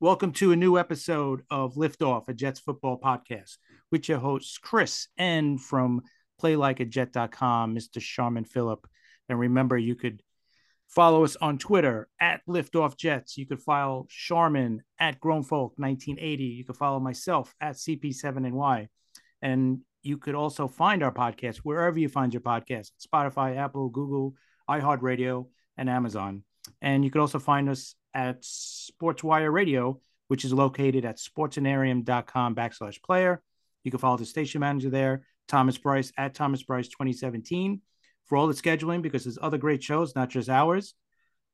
Welcome to a new episode of Liftoff, a Jets football podcast with your hosts, Chris and from playlikeajet.com, Mr. Sharman Phillip. And remember, you could follow us on Twitter at Liftoff Jets. You could follow Sharman at GrownFolk1980. You could follow myself at CP7NY. And you could also find our podcast wherever you find your podcast Spotify, Apple, Google, iHeartRadio, and Amazon. And you could also find us at Sportswire Radio, which is located at sportsanarium.com backslash player. You can follow the station manager there, Thomas Bryce at Thomas Bryce 2017 for all the scheduling because there's other great shows, not just ours,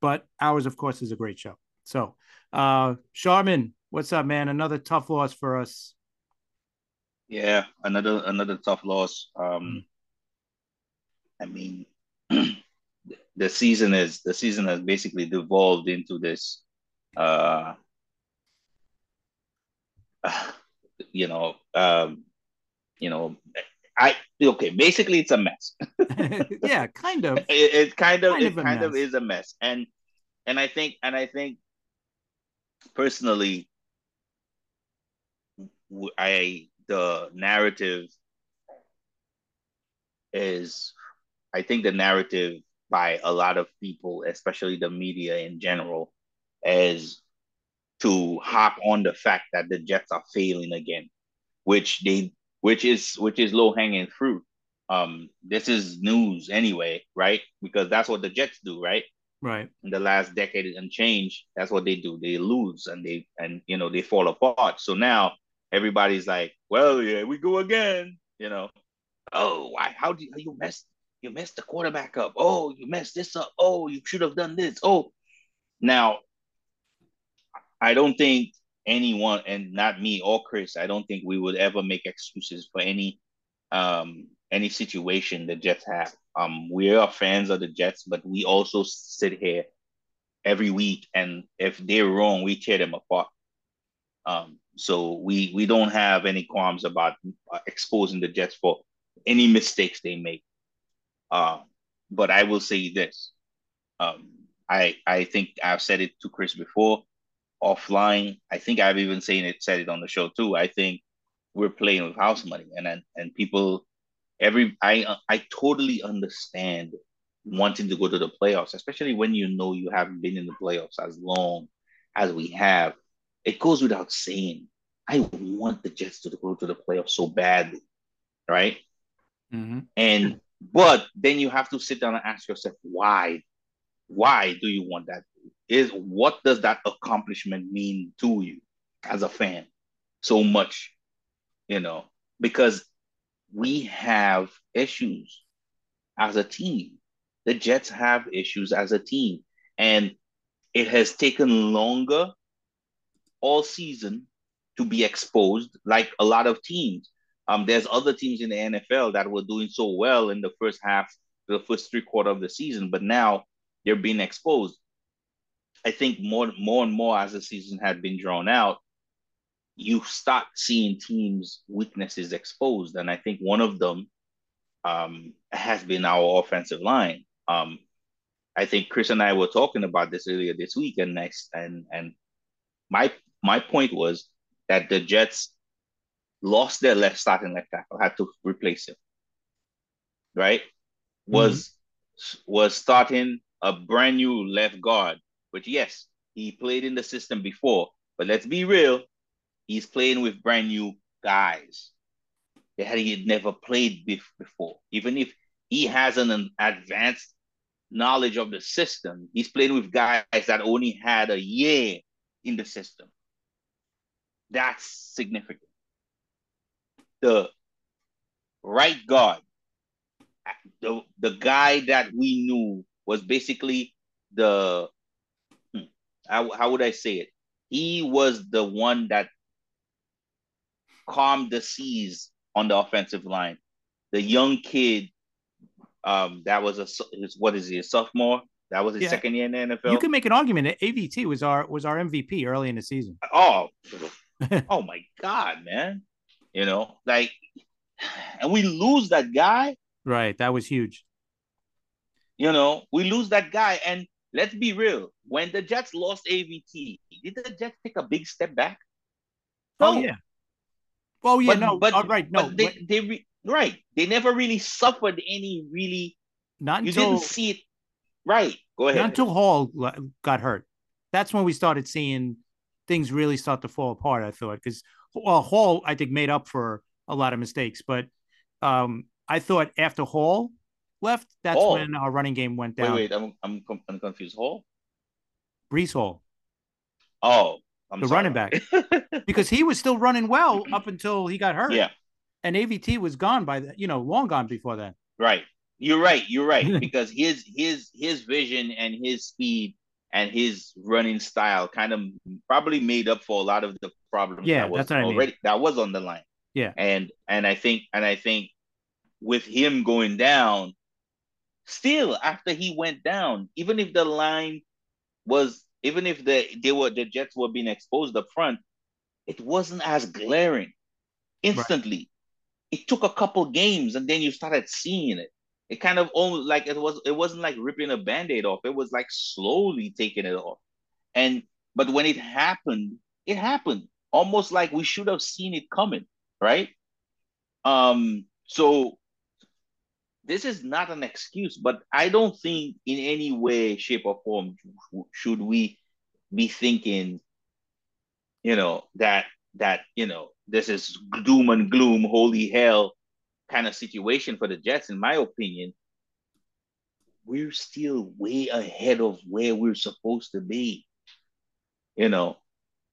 but ours, of course, is a great show. So, uh, Sharman, what's up, man? Another tough loss for us. Yeah, another another tough loss. Um, I mean, the season is the season has basically devolved into this uh you know um you know i okay basically it's a mess. Yeah kind of. It, it kind of kind it of kind mess. of is a mess. And and i think and i think personally i the narrative is i think the narrative by a lot of people, especially the media in general, as to hop on the fact that the Jets are failing again, which they which is which is low hanging fruit. Um, this is news anyway, right? Because that's what the Jets do, right? Right. In the last decade and change, that's what they do. They lose and they and you know they fall apart. So now everybody's like, well, yeah, we go again. You know, oh, why? How do you, you mess? You messed the quarterback up. Oh, you messed this up. Oh, you should have done this. Oh, now I don't think anyone, and not me or Chris, I don't think we would ever make excuses for any um any situation the Jets have. Um, we are fans of the Jets, but we also sit here every week, and if they're wrong, we tear them apart. Um, so we we don't have any qualms about uh, exposing the Jets for any mistakes they make. Um, but I will say this. Um, I I think I've said it to Chris before offline. I think I've even saying it said it on the show too. I think we're playing with house money and and, and people every I I totally understand wanting to go to the playoffs, especially when you know you haven't been in the playoffs as long as we have. It goes without saying. I want the Jets to go to the playoffs so badly, right? Mm-hmm. And but then you have to sit down and ask yourself, why? Why do you want that? Is what does that accomplishment mean to you as a fan? So much, you know, because we have issues as a team. The Jets have issues as a team. And it has taken longer all season to be exposed, like a lot of teams. Um, there's other teams in the NFL that were doing so well in the first half, the first three quarter of the season, but now they're being exposed. I think more, more and more as the season had been drawn out, you start seeing teams' weaknesses exposed, and I think one of them um, has been our offensive line. Um, I think Chris and I were talking about this earlier this week, and next, and and my my point was that the Jets lost their left starting left tackle, had to replace him. Right? Was mm-hmm. was starting a brand new left guard, which yes, he played in the system before, but let's be real, he's playing with brand new guys that he had never played before. Even if he has an advanced knowledge of the system, he's playing with guys that only had a year in the system. That's significant the right guard, the the guy that we knew was basically the hmm, how, how would I say it? He was the one that calmed the seas on the offensive line. The young kid, um, that was a what is he a sophomore? That was his yeah. second year in the NFL. You can make an argument that AVT was our was our MVP early in the season. Oh, oh my God, man! You know, like, and we lose that guy. Right. That was huge. You know, we lose that guy. And let's be real. When the Jets lost AVT, did the Jets take a big step back? Oh, no. Oh yeah. Oh yeah, but, no, but, oh, right, no, they, they re, right, they never really suffered any really. Not you until, didn't see it. Right, go ahead. Not until Hall got hurt. That's when we started seeing things really start to fall apart. I thought because well, Hall I think made up for a lot of mistakes, but um, I thought after Hall left, that's Hall. when our running game went down. Wait, wait, I'm I'm, I'm confused. Hall, Breece Hall. Oh, I'm the sorry. running back, because he was still running well up until he got hurt. Yeah, and AVT was gone by that, you know, long gone before that. Right. You're right. You're right because his his his vision and his speed and his running style kind of probably made up for a lot of the problems yeah, that was that's what already I mean. that was on the line. Yeah. And and I think and I think with him going down, still after he went down, even if the line was even if the they were the Jets were being exposed up front, it wasn't as glaring instantly. Right. It took a couple games and then you started seeing it. It kind of almost like it was it wasn't like ripping a band-aid off. It was like slowly taking it off. And but when it happened, it happened. Almost like we should have seen it coming, right? Um, so this is not an excuse, but I don't think in any way, shape, or form should we be thinking, you know, that that you know this is doom and gloom, holy hell kind of situation for the Jets. In my opinion, we're still way ahead of where we're supposed to be. You know,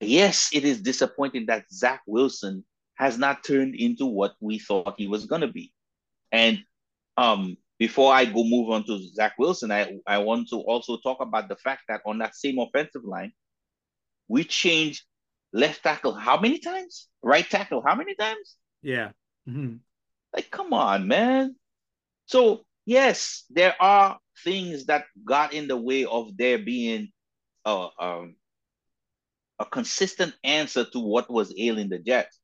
yes, it is disappointing that Zach Wilson has not turned into what we thought he was gonna be, and um, before I go move on to Zach Wilson, I, I want to also talk about the fact that on that same offensive line, we changed left tackle how many times? Right tackle how many times? Yeah. Mm-hmm. Like, come on, man. So, yes, there are things that got in the way of there being a, um, a consistent answer to what was ailing the Jets.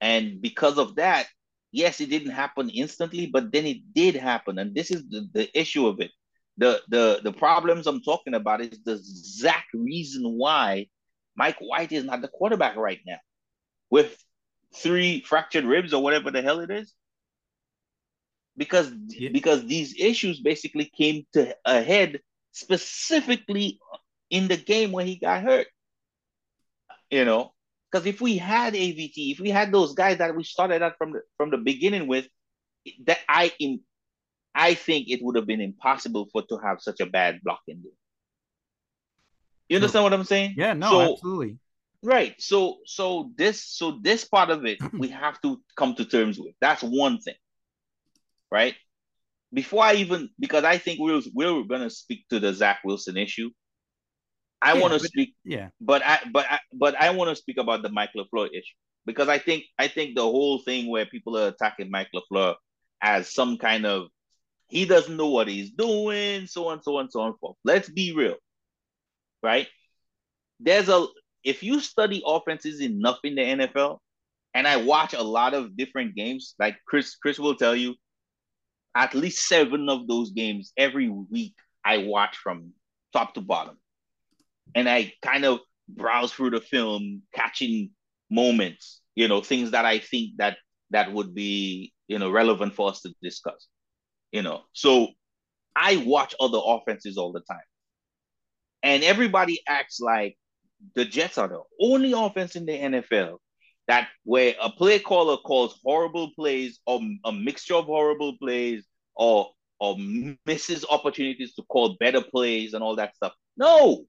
And because of that, yes, it didn't happen instantly, but then it did happen. And this is the, the issue of it. The, the the problems I'm talking about is the exact reason why Mike White is not the quarterback right now. With three fractured ribs or whatever the hell it is. Because yeah. because these issues basically came to a head specifically in the game when he got hurt. You know, because if we had AVT, if we had those guys that we started out from the from the beginning with, that I in I think it would have been impossible for to have such a bad blocking there. You understand what I'm saying? Yeah, no, so, absolutely. Right. So so this so this part of it we have to come to terms with. That's one thing. Right? Before I even because I think we're we're gonna speak to the Zach Wilson issue. I yeah, want to speak, yeah, but I but I but I want to speak about the Mike LaFleur issue because I think I think the whole thing where people are attacking Mike LaFleur as some kind of he doesn't know what he's doing, so on, so on, so on, forth. Let's be real, right? There's a if you study offenses enough in the NFL, and I watch a lot of different games, like Chris Chris will tell you, at least seven of those games every week I watch from top to bottom and I kind of browse through the film, catching moments, you know, things that I think that that would be, you know, relevant for us to discuss. You know, so I watch other offenses all the time. And everybody acts like the Jets are the only offense in the NFL that where a play caller calls horrible plays or a mixture of horrible plays or or misses opportunities to call better plays and all that stuff. No,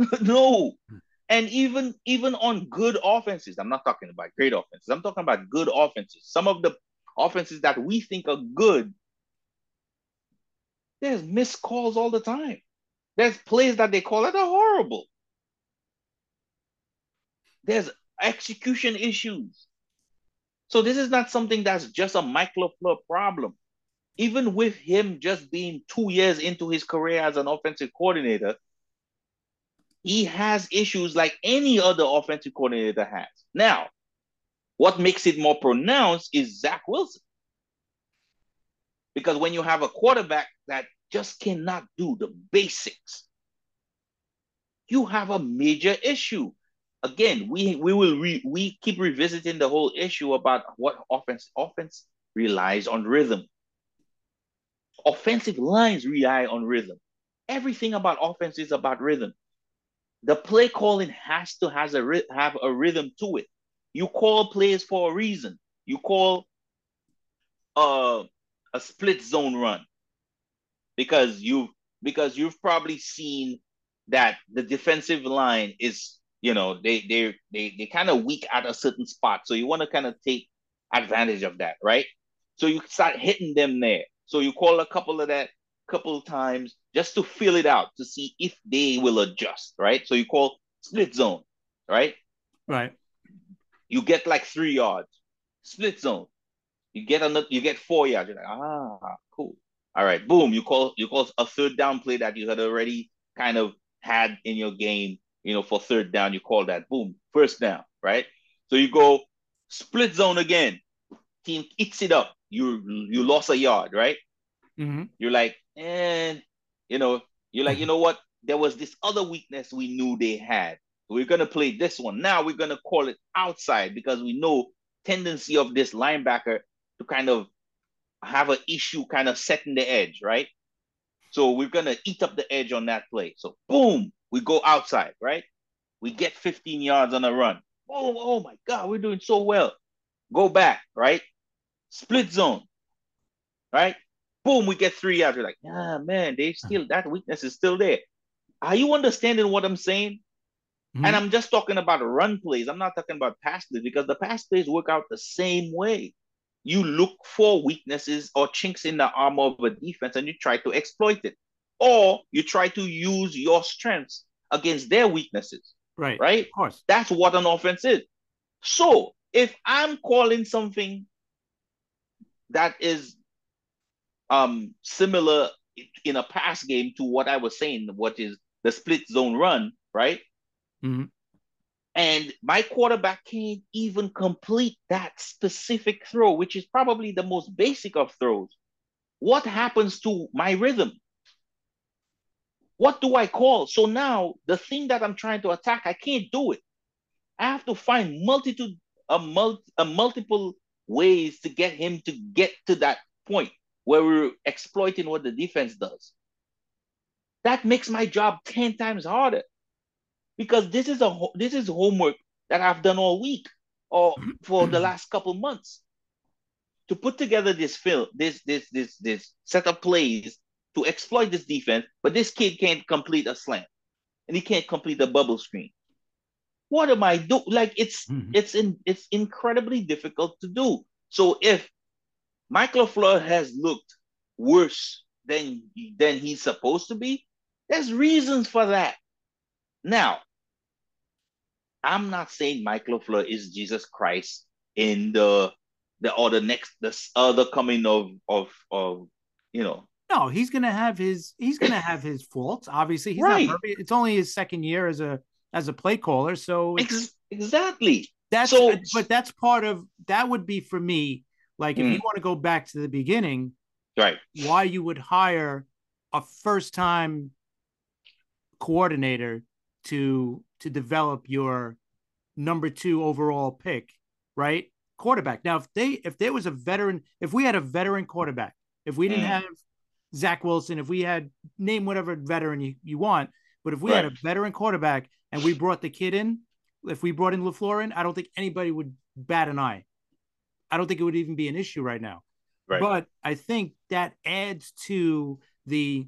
no. Hmm. And even even on good offenses, I'm not talking about great offenses. I'm talking about good offenses. Some of the offenses that we think are good, there's missed calls all the time. There's plays that they call that are horrible. There's execution issues. So this is not something that's just a Mike LaFleur problem. Even with him just being two years into his career as an offensive coordinator, he has issues like any other offensive coordinator has. Now, what makes it more pronounced is Zach Wilson. Because when you have a quarterback that just cannot do the basics, you have a major issue. Again, we we will re, we keep revisiting the whole issue about what offense offense relies on rhythm. Offensive lines rely on rhythm. Everything about offense is about rhythm. The play calling has to has a have a rhythm to it. You call plays for a reason. You call uh, a split zone run because you because you've probably seen that the defensive line is you know they they they they kind of weak at a certain spot so you want to kind of take advantage of that right so you start hitting them there so you call a couple of that couple times just to feel it out to see if they will adjust right so you call split zone right right you get like three yards split zone you get another you get four yards you're like ah cool all right boom you call you call a third down play that you had already kind of had in your game, you know, for third down, you call that boom, first down, right? So you go split zone again. Team eats it up. You you lost a yard, right? Mm-hmm. You're like, and you know, you're like, you know what? There was this other weakness we knew they had. We're gonna play this one. Now we're gonna call it outside because we know tendency of this linebacker to kind of have an issue kind of setting the edge, right? So we're gonna eat up the edge on that play. So boom, we go outside, right? We get 15 yards on a run. Oh, oh my God, we're doing so well. Go back, right? Split zone, right? Boom, we get three yards. We're like, ah, man, they still that weakness is still there. Are you understanding what I'm saying? Mm-hmm. And I'm just talking about run plays. I'm not talking about pass plays because the pass plays work out the same way you look for weaknesses or chinks in the armor of a defense and you try to exploit it. Or you try to use your strengths against their weaknesses. Right. Right? Of course. That's what an offense is. So if I'm calling something that is um similar in a pass game to what I was saying, what is the split zone run, right? Mm-hmm and my quarterback can't even complete that specific throw, which is probably the most basic of throws. What happens to my rhythm? What do I call? So now the thing that I'm trying to attack, I can't do it. I have to find multitude, a, mul- a multiple ways to get him to get to that point where we're exploiting what the defense does. That makes my job 10 times harder because this is a this is homework that I've done all week or for the last couple months to put together this film, this this this this set of plays to exploit this defense, but this kid can't complete a slant and he can't complete a bubble screen. What am I do? Like it's mm-hmm. it's in it's incredibly difficult to do. So if Mike LaFleur has looked worse than than he's supposed to be, there's reasons for that. Now, I'm not saying Michael LaFleur is Jesus Christ in the the or the next the other coming of of of you know. No, he's gonna have his he's gonna have his faults. Obviously, he's right. not perfect. It's only his second year as a as a play caller, so Ex- exactly. That's so, but that's part of that would be for me. Like if mm. you want to go back to the beginning, right? Why you would hire a first time coordinator to to develop your number two overall pick, right? Quarterback. Now, if they if there was a veteran, if we had a veteran quarterback, if we didn't mm. have Zach Wilson, if we had name whatever veteran you, you want, but if we right. had a veteran quarterback and we brought the kid in, if we brought in LaFleur in, I don't think anybody would bat an eye. I don't think it would even be an issue right now. Right. But I think that adds to the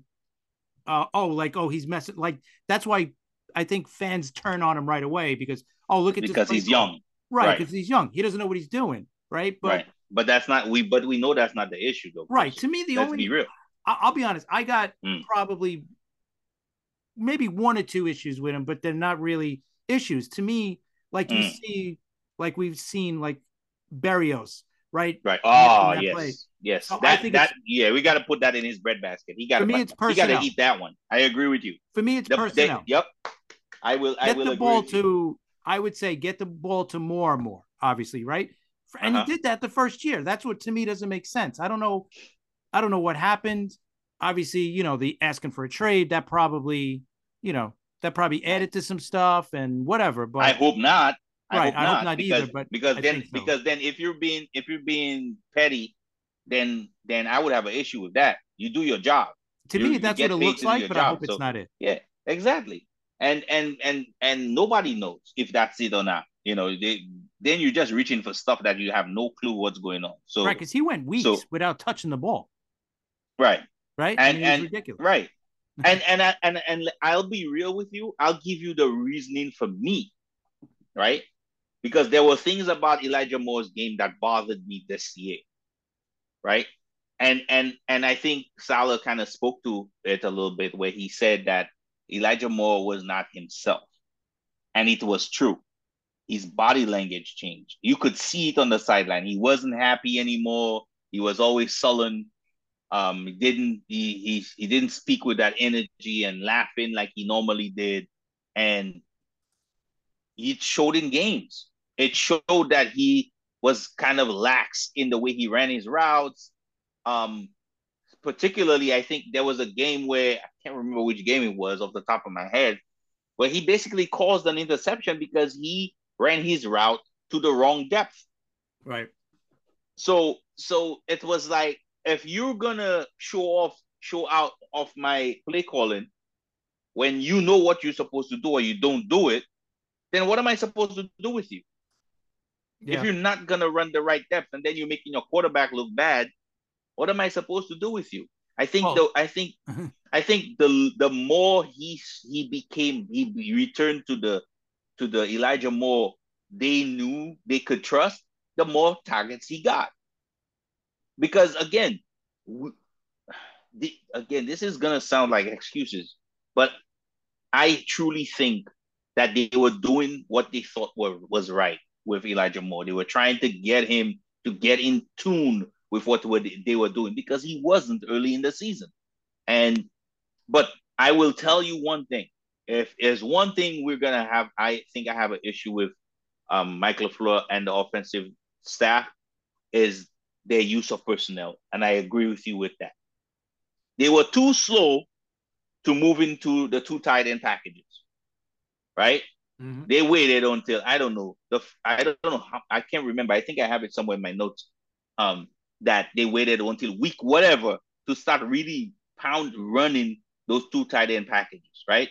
uh, oh, like oh, he's messing like that's why I think fans turn on him right away because oh look at because he's young, right? Because right. he's young, he doesn't know what he's doing, right? But right. but that's not we. But we know that's not the issue though. Right. To me, the Let's only be real. I, will be honest. I got mm. probably maybe one or two issues with him, but they're not really issues to me. Like you mm. see, like we've seen, like Berrios, right? Right. Oh yes, play. yes. So that that yeah, we got to put that in his breadbasket. He got to. He got to eat that one. I agree with you. For me, it's the, personnel. They, yep. I will. Get I will get the ball to. I would say get the ball to more and more. Obviously, right? And uh-huh. he did that the first year. That's what to me doesn't make sense. I don't know. I don't know what happened. obviously, you know, the asking for a trade that probably, you know, that probably added to some stuff and whatever. But I hope not. I right, hope I not, hope not because, either. But because then so. because then if you're being if you're being petty, then then I would have an issue with that. You do your job. To you, me, that's what it looks like, but job. I hope it's so, not it. Yeah, exactly. And and and and nobody knows if that's it or not. You know, they then you're just reaching for stuff that you have no clue what's going on. So right, because he went weeks so, without touching the ball. Right. Right. And and, and ridiculous. Right. and and I, and and I'll be real with you. I'll give you the reasoning for me, right? Because there were things about Elijah Moore's game that bothered me this year, right? And and and I think Salah kind of spoke to it a little bit where he said that Elijah Moore was not himself, and it was true. His body language changed. You could see it on the sideline. He wasn't happy anymore. He was always sullen. Um, he didn't he, he he didn't speak with that energy and laughing like he normally did, and it showed in games. It showed that he was kind of lax in the way he ran his routes. Um, particularly, I think there was a game where I can't remember which game it was off the top of my head, where he basically caused an interception because he ran his route to the wrong depth. Right. So so it was like if you're gonna show off, show out of my play calling when you know what you're supposed to do or you don't do it, then what am I supposed to do with you? Yeah. If you're not gonna run the right depth and then you're making your quarterback look bad, what am I supposed to do with you? I think oh. though I think mm-hmm. I think the the more he he became he returned to the to the Elijah Moore they knew they could trust, the more targets he got because again, we, the, again, this is gonna sound like excuses, but I truly think that they were doing what they thought were, was right with Elijah Moore. They were trying to get him to get in tune with what they were doing because he wasn't early in the season. And but I will tell you one thing: if there's one thing we're gonna have, I think I have an issue with um, Mike LaFleur and the offensive staff is their use of personnel. And I agree with you with that. They were too slow to move into the two tight end packages, right? Mm-hmm. They waited until I don't know the I don't know how I can't remember. I think I have it somewhere in my notes. Um, that they waited until week whatever to start really pound running those two tight end packages, right?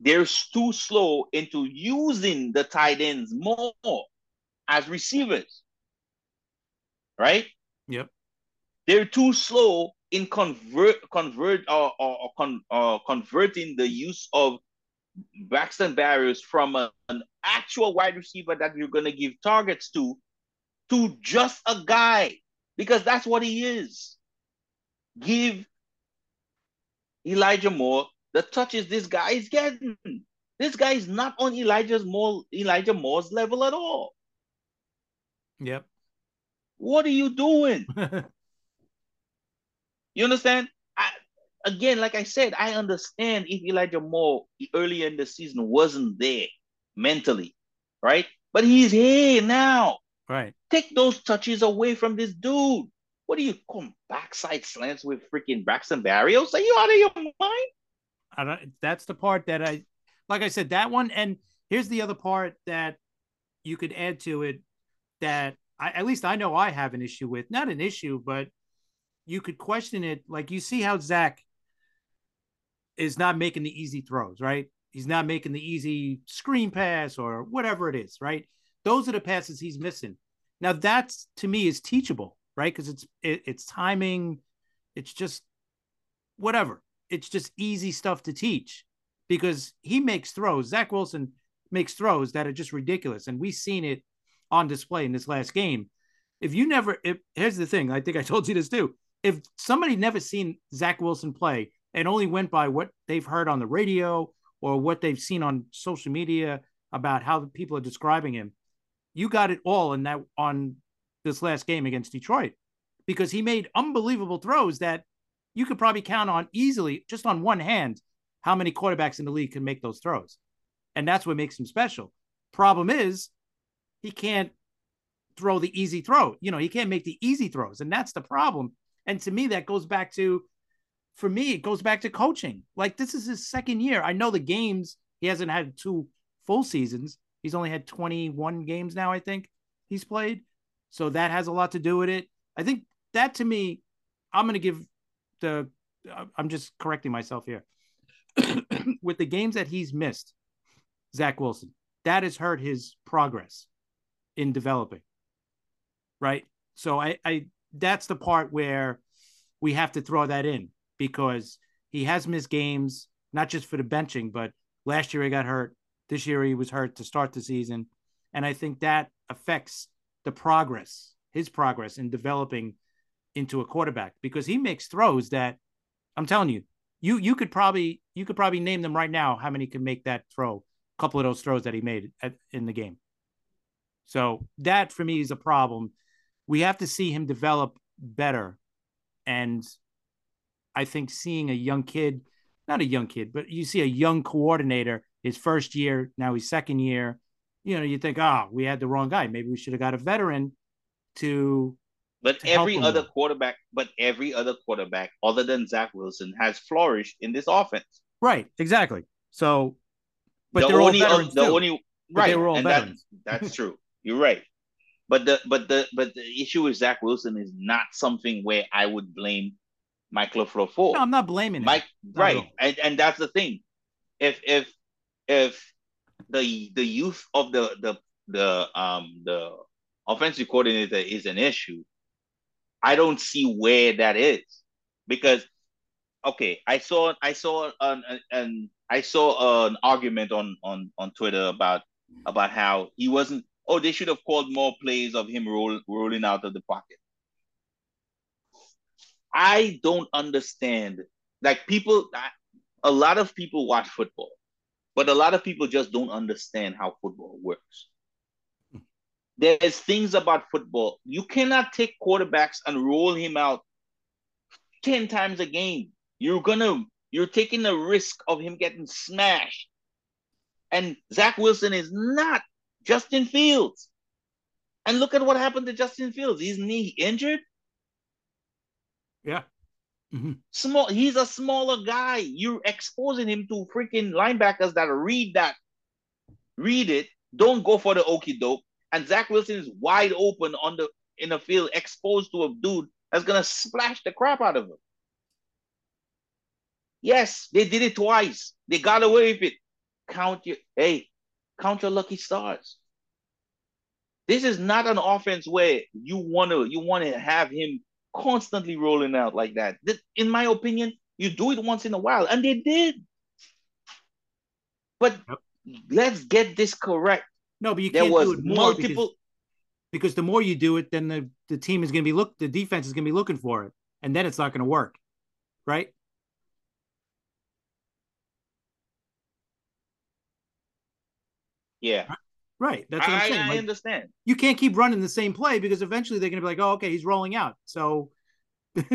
They're too slow into using the tight ends more as receivers right? Yep. They're too slow in convert convert or, or, or, con, or converting the use of Braxton Berrios from a, an actual wide receiver that you're gonna give targets to to just a guy because that's what he is. Give Elijah Moore the touches this guy is getting. This guy is not on Elijah's more Elijah Moore's level at all. Yep. What are you doing? you understand? Again, like I said, I understand if Elijah Moore earlier in the season wasn't there mentally, right? But he's here now. Right. Take those touches away from this dude. What do you come backside slants with freaking Braxton Berrios? Are you out of your mind? I don't, that's the part that I, like I said, that one. And here's the other part that you could add to it that I, at least I know I have an issue with. Not an issue, but you could question it. Like you see how Zach is not making the easy throws, right? He's not making the easy screen pass or whatever it is, right? Those are the passes he's missing. Now that's to me is teachable, right? Because it's it, it's timing, it's just whatever. It's just easy stuff to teach because he makes throws. Zach Wilson makes throws that are just ridiculous, and we've seen it on display in this last game. If you never, if here's the thing, I think I told you this too. If somebody never seen Zach Wilson play and only went by what they've heard on the radio or what they've seen on social media about how people are describing him, you got it all in that on this last game against Detroit because he made unbelievable throws that you could probably count on easily just on one hand how many quarterbacks in the league can make those throws. And that's what makes him special. Problem is, he can't throw the easy throw. You know, he can't make the easy throws, and that's the problem. And to me, that goes back to for me, it goes back to coaching. Like this is his second year. I know the games he hasn't had two full seasons. He's only had 21 games now, I think he's played. So that has a lot to do with it. I think that to me, I'm going to give the, I'm just correcting myself here. with the games that he's missed, Zach Wilson, that has hurt his progress in developing. Right. So I, I, that's the part where we have to throw that in because he has missed games, not just for the benching, but last year he got hurt. This year he was hurt to start the season. And I think that affects the progress, his progress in developing into a quarterback because he makes throws that I'm telling you, you you could probably you could probably name them right now how many can make that throw, a couple of those throws that he made at, in the game. So that for me is a problem. We have to see him develop better. And I think seeing a young kid, not a young kid, but you see a young coordinator his first year, now he's second year, you know, you think, oh, we had the wrong guy. Maybe we should have got a veteran to. But to every other more. quarterback, but every other quarterback other than Zach Wilson has flourished in this offense. Right, exactly. So, but the they're only, all veterans. The too. only right, they were all and veterans. That, that's true. You're right. But the but the but the issue with Zach Wilson is not something where I would blame LaFleur for. No, I'm not blaming Mike. Him. Right, and and that's the thing. If if if the the youth of the the the um the offensive coordinator is an issue, I don't see where that is because okay, I saw I saw an, an I saw an argument on on on Twitter about about how he wasn't. Oh, they should have called more plays of him roll, rolling out of the pocket. I don't understand. Like people, a lot of people watch football, but a lot of people just don't understand how football works. There's things about football. You cannot take quarterbacks and roll him out 10 times a game. You're gonna, you're taking the risk of him getting smashed. And Zach Wilson is not Justin Fields. And look at what happened to Justin Fields. He's knee injured. Yeah. Mm-hmm. Small, he's a smaller guy. You're exposing him to freaking linebackers that read that, read it, don't go for the okey doke. And Zach Wilson is wide open on the in the field, exposed to a dude that's gonna splash the crap out of him. Yes, they did it twice. They got away with it. Count your hey, count your lucky stars. This is not an offense where you want to you want to have him constantly rolling out like that. In my opinion, you do it once in a while, and they did. But yep. let's get this correct. No, but you there can't was do it multiple. Because, because the more you do it, then the, the team is going to be look. The defense is going to be looking for it, and then it's not going to work, right? Yeah. Right. That's what I, am saying. I like, understand. You can't keep running the same play because eventually they're going to be like, oh, okay, he's rolling out. So,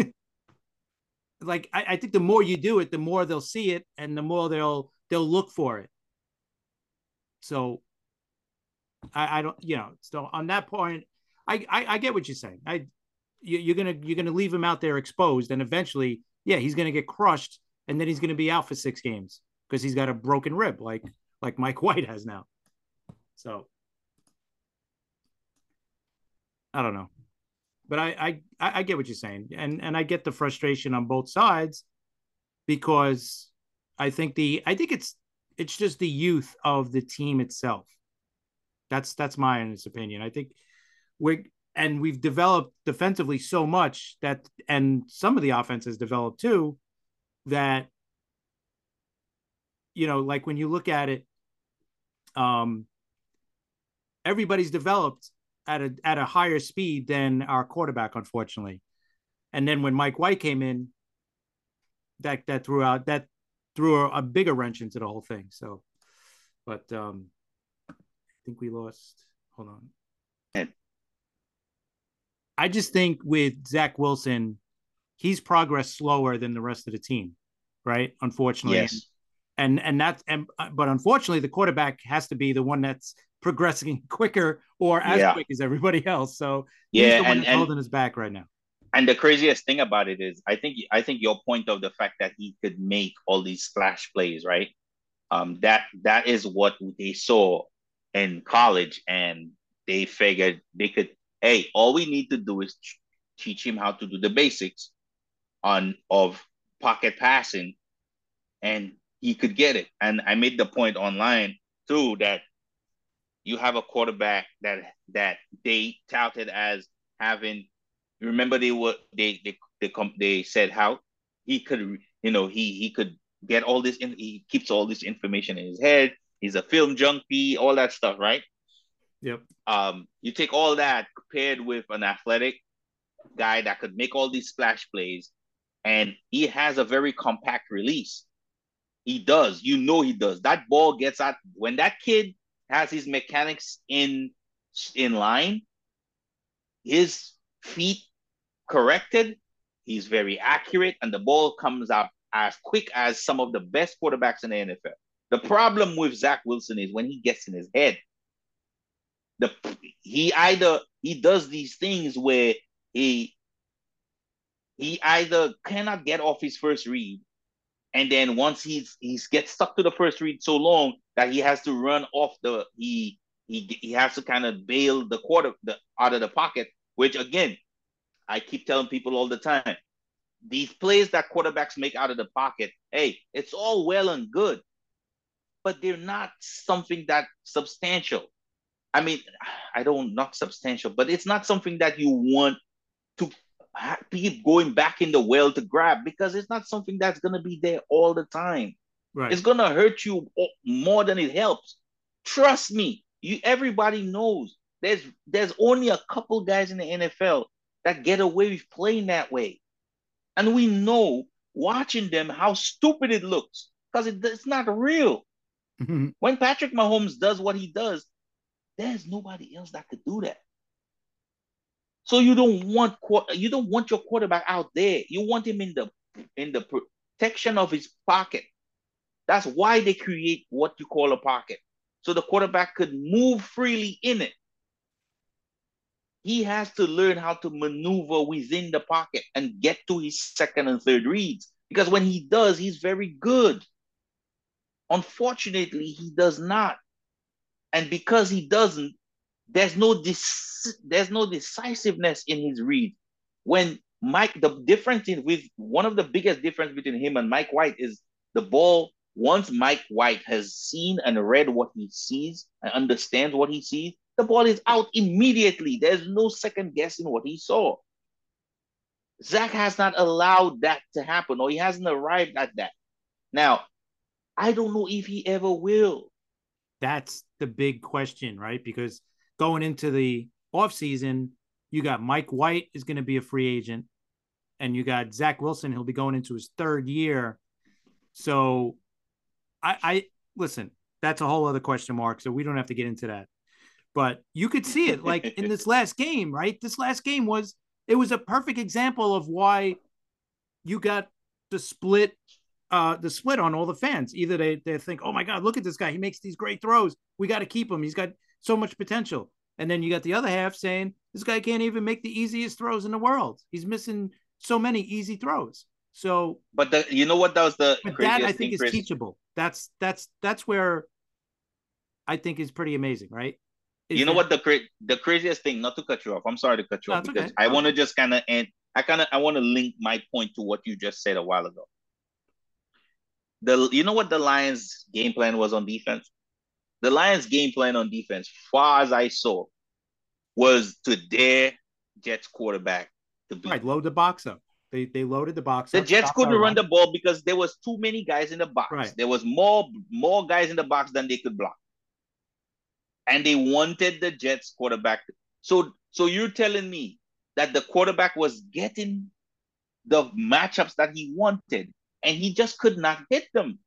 like, I, I, think the more you do it, the more they'll see it, and the more they'll they'll look for it. So, I, I don't, you know, so on that point, I, I, I get what you're saying. I, you, you're gonna you're gonna leave him out there exposed, and eventually, yeah, he's gonna get crushed, and then he's gonna be out for six games because he's got a broken rib, like like Mike White has now. So I don't know, but I I I get what you're saying, and and I get the frustration on both sides because I think the I think it's it's just the youth of the team itself. That's that's my honest opinion. I think we're and we've developed defensively so much that and some of the offense has developed too that you know like when you look at it um everybody's developed at a at a higher speed than our quarterback, unfortunately. And then when Mike White came in, that that threw out that threw a, a bigger wrench into the whole thing. So, but um, I think we lost. Hold on. I just think with Zach Wilson, he's progressed slower than the rest of the team, right? Unfortunately, yes. And and that's and but unfortunately, the quarterback has to be the one that's progressing quicker or as yeah. quick as everybody else. So yeah, and, and holding his back right now. And the craziest thing about it is, I think I think your point of the fact that he could make all these splash plays, right? Um, that that is what they saw in college, and they figured they could. Hey, all we need to do is teach him how to do the basics on of pocket passing, and he could get it. And I made the point online too that you have a quarterback that that they touted as having. Remember, they were they they they come they said how he could you know he he could get all this in he keeps all this information in his head. He's a film junkie, all that stuff, right? Yep. Um, you take all that paired with an athletic guy that could make all these splash plays, and he has a very compact release. He does. You know he does. That ball gets out when that kid has his mechanics in in line, his feet corrected, he's very accurate, and the ball comes out as quick as some of the best quarterbacks in the NFL. The problem with Zach Wilson is when he gets in his head, the he either he does these things where he he either cannot get off his first read and then once he's he's gets stuck to the first read so long that he has to run off the he he he has to kind of bail the quarter the out of the pocket which again i keep telling people all the time these plays that quarterbacks make out of the pocket hey it's all well and good but they're not something that substantial i mean i don't not substantial but it's not something that you want to keep going back in the well to grab because it's not something that's going to be there all the time. Right. It's going to hurt you more than it helps. Trust me. You everybody knows there's there's only a couple guys in the NFL that get away with playing that way. And we know watching them how stupid it looks because it, it's not real. Mm-hmm. when Patrick Mahomes does what he does, there's nobody else that could do that. So you don't want you don't want your quarterback out there. You want him in the in the protection of his pocket. That's why they create what you call a pocket. So the quarterback could move freely in it. He has to learn how to maneuver within the pocket and get to his second and third reads. Because when he does, he's very good. Unfortunately, he does not. And because he doesn't, there's no there's no decisiveness in his read. When Mike, the difference in with one of the biggest difference between him and Mike White is the ball. Once Mike White has seen and read what he sees and understands what he sees, the ball is out immediately. There's no second guessing what he saw. Zach has not allowed that to happen, or he hasn't arrived at that. Now, I don't know if he ever will. That's the big question, right? Because going into the offseason, you got Mike White is going to be a free agent, and you got Zach Wilson. He'll be going into his third year. So, I, I listen. That's a whole other question mark. So we don't have to get into that. But you could see it like in this last game, right? This last game was it was a perfect example of why you got the split uh the split on all the fans. Either they they think, "Oh my god, look at this guy. He makes these great throws. We got to keep him. He's got so much potential. And then you got the other half saying this guy can't even make the easiest throws in the world. He's missing so many easy throws. So, but the you know what that was the that I think is Chris? teachable. That's that's that's where I think is pretty amazing, right? Is you know what the cra- the craziest thing? Not to cut you off. I'm sorry to cut you no, off because okay. I want to just kind of end. I kind of I want to link my point to what you just said a while ago. The you know what the Lions' game plan was on defense? the Lions' game plan on defense, far as I saw, was to dare Jets quarterback to be right. Load the box up. They they loaded the box. The up, Jets couldn't run the ball because there was too many guys in the box. Right. There was more more guys in the box than they could block, and they wanted the Jets quarterback. So so you're telling me that the quarterback was getting the matchups that he wanted, and he just could not hit them.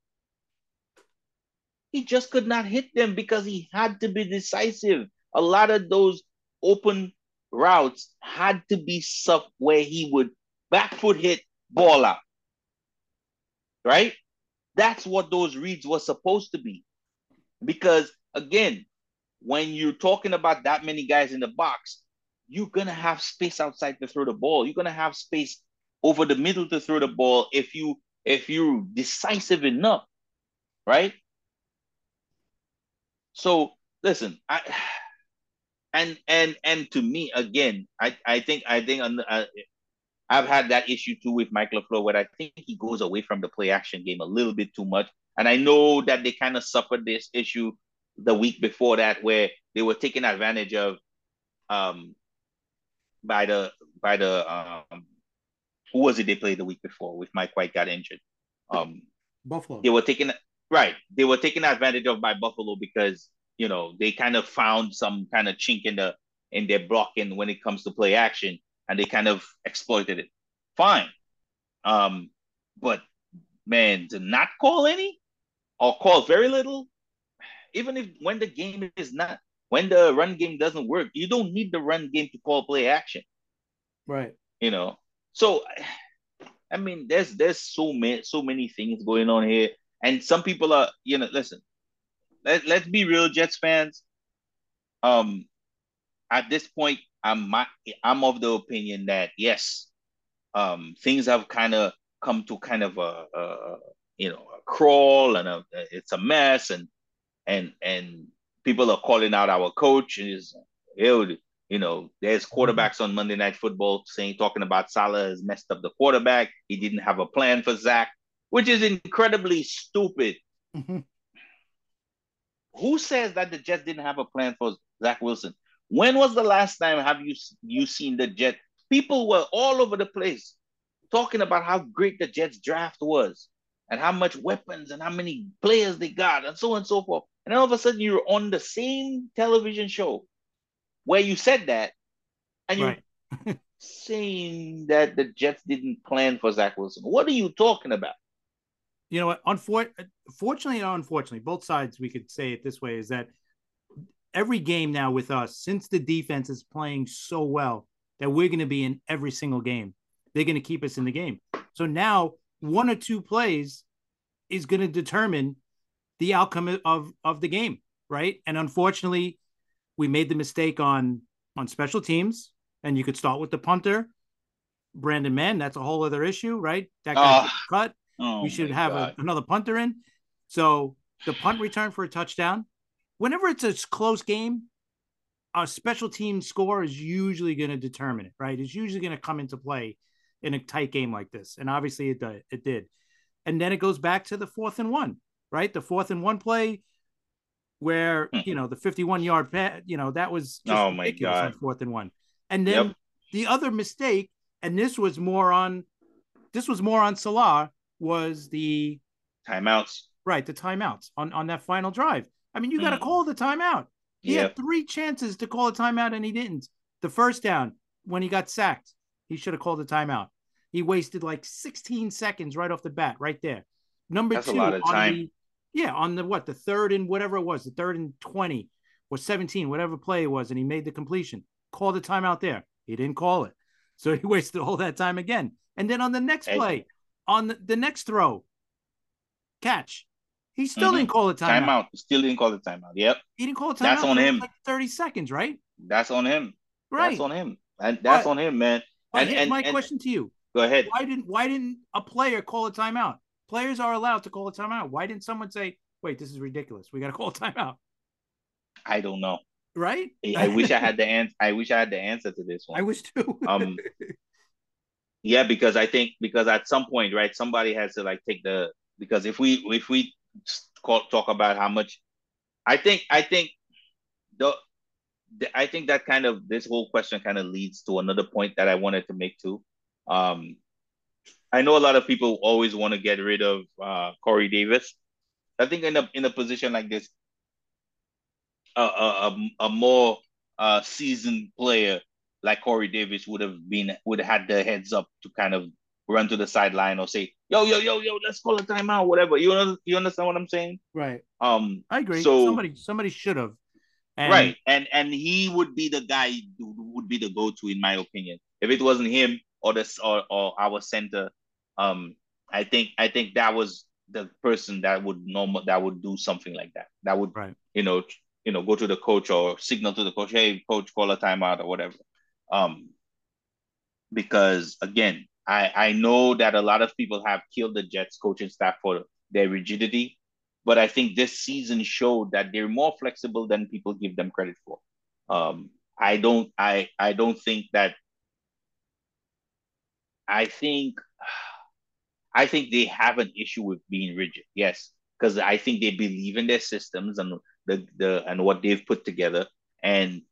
He just could not hit them because he had to be decisive. A lot of those open routes had to be stuff where he would back foot hit, ball out. Right? That's what those reads were supposed to be. Because again, when you're talking about that many guys in the box, you're gonna have space outside to throw the ball. You're gonna have space over the middle to throw the ball if you if you're decisive enough, right? So listen, I and and and to me again, I I think I think uh, I've had that issue too with Michael LaFleur, where I think he goes away from the play action game a little bit too much. And I know that they kind of suffered this issue the week before that, where they were taking advantage of um by the by the um who was it they played the week before with Mike White got injured. Um Buffalo. They were taken right. They were taken advantage of by Buffalo because you know they kind of found some kind of chink in the in their blocking when it comes to play action and they kind of exploited it. Fine. Um, but man, to not call any or call very little, even if when the game is not when the run game doesn't work, you don't need the run game to call play action. Right. You know. So I mean, there's there's so many so many things going on here. And some people are, you know, listen, let, let's be real, Jets fans. Um, at this point, I'm my, I'm of the opinion that yes, um, things have kind of come to kind of a, a you know a crawl and a, it's a mess and and and people are calling out our coach is you know there's mm-hmm. quarterbacks on Monday Night Football saying talking about Saleh has messed up the quarterback. He didn't have a plan for Zach, which is incredibly stupid. Mm-hmm. Who says that the Jets didn't have a plan for Zach Wilson? When was the last time have you you seen the Jets? People were all over the place talking about how great the Jets draft was and how much weapons and how many players they got and so on and so forth. And all of a sudden you're on the same television show where you said that and you're right. saying that the Jets didn't plan for Zach Wilson. What are you talking about? You know what? Unfortunately, or unfortunately, both sides we could say it this way is that every game now with us, since the defense is playing so well that we're going to be in every single game, they're going to keep us in the game. So now one or two plays is going to determine the outcome of of the game, right? And unfortunately, we made the mistake on on special teams, and you could start with the punter, Braden Mann. That's a whole other issue, right? That guy uh, cut. Oh we should have a, another punter in. So the punt return for a touchdown whenever it's a close game, a special team score is usually going to determine it, right? It's usually going to come into play in a tight game like this, and obviously it did. It did, and then it goes back to the fourth and one, right? The fourth and one play where hmm. you know the 51 yard pad, you know that was just oh my god, on fourth and one, and then yep. the other mistake, and this was more on, this was more on Saleh was the timeouts, right? The timeouts on on that final drive I mean, you got to mm. call the timeout. He had three chances to call a timeout and he didn't. The first down, when he got sacked, he should have called a timeout. He wasted like 16 seconds right off the bat, right there. Number That's two, on the, yeah, on the what, the third and whatever it was, the third and 20 or 17, whatever play it was, and he made the completion. Called the timeout there. He didn't call it. So he wasted all that time again. And then on the next play, on the, the next throw, catch, he still mm-hmm. didn't call the timeout. timeout. Still didn't call the timeout. Yep. He didn't call the timeout. That's on him. Like Thirty seconds, right? That's on him. Right. That's on him. And that's but, on him, man. And, and my and, question to you: Go ahead. Why didn't Why didn't a player call a timeout? Players are allowed to call a timeout. Why didn't someone say, "Wait, this is ridiculous. We got to call a timeout"? I don't know. Right? I wish I had the answer. I wish I had the answer to this one. I wish too. um. Yeah, because I think because at some point, right, somebody has to like take the because if we if we talk about how much I think I think the, the, I think that kind of this whole question kind of leads to another point that I wanted to make too. Um, I know a lot of people always want to get rid of uh, Corey Davis. I think in a in a position like this, a a, a more uh, seasoned player like Corey Davis would have been would have had the heads up to kind of run to the sideline or say, "Yo, yo, yo, yo, let's call a timeout," whatever. You know, you understand what I'm saying? Right. Um, I agree. So somebody, somebody should have. And... Right, and and he would be the guy who would be the go-to in my opinion. If it wasn't him or this or, or our center, um, I think I think that was the person that would normal that would do something like that. That would, right. you know, you know, go to the coach or signal to the coach, "Hey, coach, call a timeout or whatever." Um, because again, I I know that a lot of people have killed the Jets coaching staff for their rigidity, but I think this season showed that they're more flexible than people give them credit for. Um, I don't I I don't think that I think I think they have an issue with being rigid. Yes, because I think they believe in their systems and the the and what they've put together and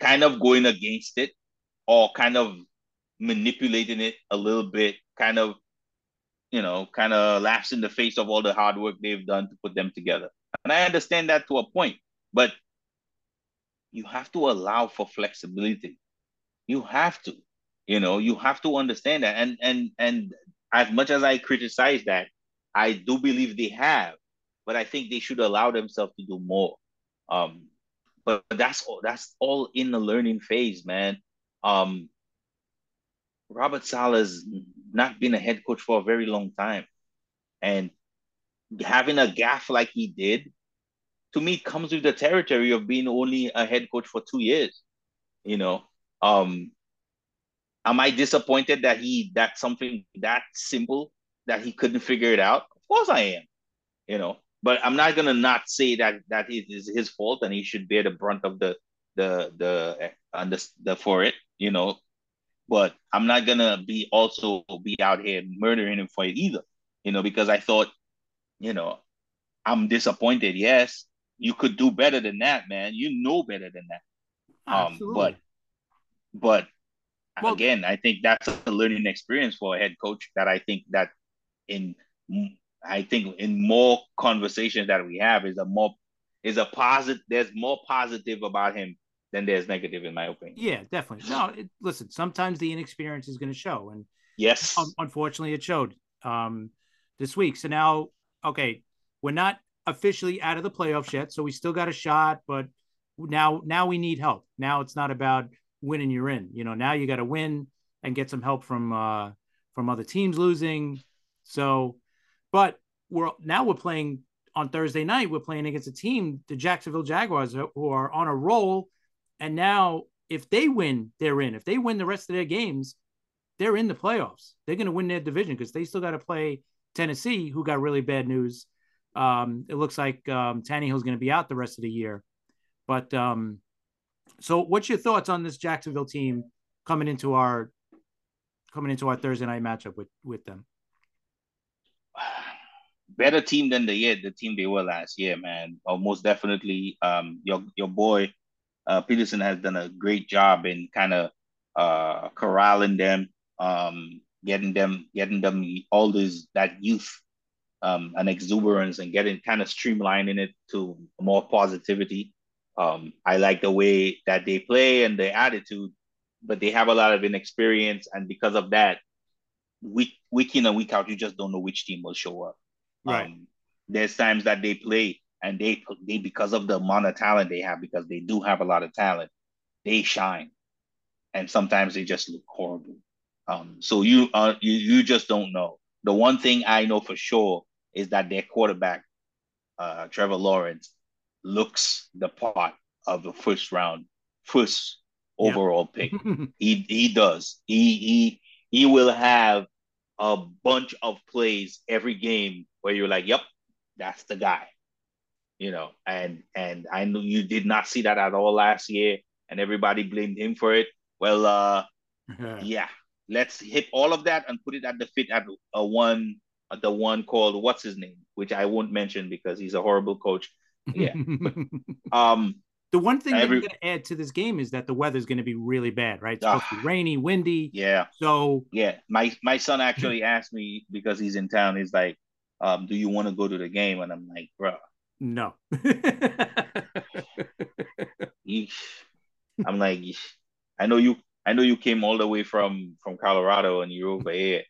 kind of going against it or kind of manipulating it a little bit, kind of you know, kind of laughs in the face of all the hard work they've done to put them together. And I understand that to a point, but you have to allow for flexibility. You have to, you know, you have to understand that. And and and as much as I criticize that, I do believe they have, but I think they should allow themselves to do more. Um, but, that's all that's all in the learning phase, man. Um, Robert Saleh's not been a head coach for a very long time. And having a gaffe like he did, to me, comes with the territory of being only a head coach for two years. You know, um, am I disappointed that he that something that simple that he couldn't figure it out? Of course I am. You know, but I'm not gonna not say that that it is his fault and he should bear the brunt of the the the the, the for it. You know, but I'm not gonna be also be out here murdering him for it either, you know, because I thought, you know, I'm disappointed. Yes, you could do better than that, man. You know better than that. Um, Absolutely. Um, but but well, again, I think that's a learning experience for a head coach that I think that in I think in more conversations that we have is a more is a positive there's more positive about him than there's negative in my opinion. Yeah, definitely. No, it, listen, sometimes the inexperience is going to show, and yes, um, unfortunately, it showed um, this week. So now, okay, we're not officially out of the playoffs yet, so we still got a shot, but now now we need help. Now it's not about winning you're in. You know, now you got to win and get some help from uh, from other teams losing. So, but we're now we're playing on Thursday night. We're playing against a team, the Jacksonville Jaguars, who are on a roll and now, if they win, they're in. If they win the rest of their games, they're in the playoffs. They're going to win their division because they still got to play Tennessee, who got really bad news. Um, it looks like um, Tannehill's going to be out the rest of the year. But um, so, what's your thoughts on this Jacksonville team coming into our coming into our Thursday night matchup with with them? Better team than the year the team they were last year, man. Almost definitely. Um, your your boy uh, Pederson has done a great job in kind of uh, corralling them, um, getting them, getting them all this that youth um, and exuberance, and getting kind of streamlining it to more positivity. Um, I like the way that they play and their attitude, but they have a lot of inexperience, and because of that, week week in and week out, you just don't know which team will show up. Right. Um, there's times that they play and they they because of the amount of talent they have, because they do have a lot of talent, they shine, and sometimes they just look horrible. Um, so you uh, you you just don't know. The one thing I know for sure is that their quarterback, uh, Trevor Lawrence, looks the part of the first round, first overall pick. he he does. He he he will have a bunch of plays every game where you're like, "Yep, that's the guy." You know, and and I knew you did not see that at all last year, and everybody blamed him for it. Well, uh, yeah, let's hit all of that and put it at the fit at a one, at the one called what's his name, which I won't mention because he's a horrible coach. Yeah, but, um. The one thing every, that going to add to this game is that the weather's going to be really bad, right? It's supposed uh, to be ah. rainy, windy. Yeah. So yeah, my my son actually asked me because he's in town. He's like, um, "Do you want to go to the game?" And I'm like, "Bro, no. I'm like, I know you. I know you came all the way from from Colorado and you're over here.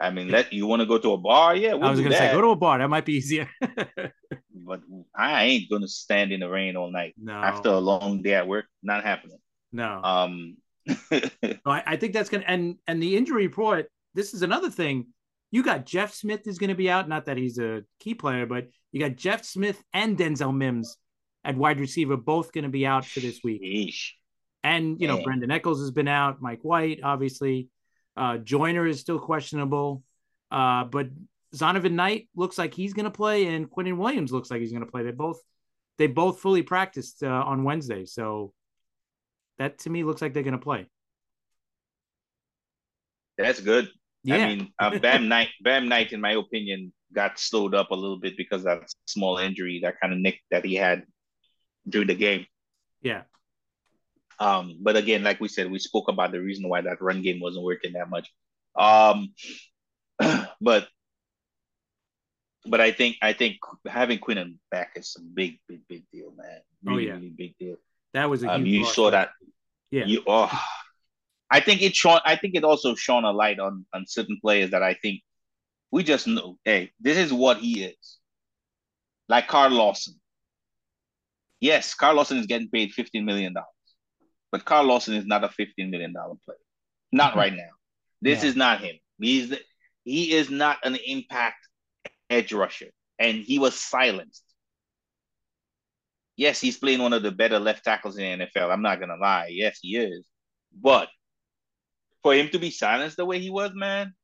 I mean, let you want to go to a bar? Yeah, we'll I was gonna that. say go to a bar. That might be easier. but I ain't gonna stand in the rain all night no. after a long day at work. Not happening. No. Um. I, I think that's gonna and and the injury report. This is another thing you got Jeff Smith is to be out. Not that he's a key player, but you got Jeff Smith and Denzel Mims at wide receiver, both going to be out for this week. Sheesh. And you know, Man. Brendan Eccles has been out, Mike White, obviously. Uh Joyner is still questionable. Uh, but Zonovan Knight looks like he's gonna play, and Quinnen Williams looks like he's gonna play. They both they both fully practiced uh, on Wednesday. So that to me looks like they're gonna play. That's good. Yeah. I mean, uh, Bam Knight, Bam Knight, in my opinion, got slowed up a little bit because of that small injury, that kind of nick that he had during the game. yeah. Um, but again, like we said, we spoke about the reason why that run game wasn't working that much. Um, but but I think I think having Quinnen back is a big, big, big deal, man. Oh, Really, yeah. really big deal. That was a Um, you saw that. Yeah. You oh, I think it shone. I think it also shone a light on on certain players that I think we just know. Hey, this is what he is. Like Carl Lawson. Yes, Carl Lawson is getting paid fifteen million dollars, but Carl Lawson is not a fifteen million dollar player. Not right now. This Yeah. is not him. He's the, he is not an impact edge rusher, and he was silenced. Yes, he's playing one of the better left tackles in the NFL. I'm not gonna lie. Yes, he is. But for him to be silenced the way he was, man,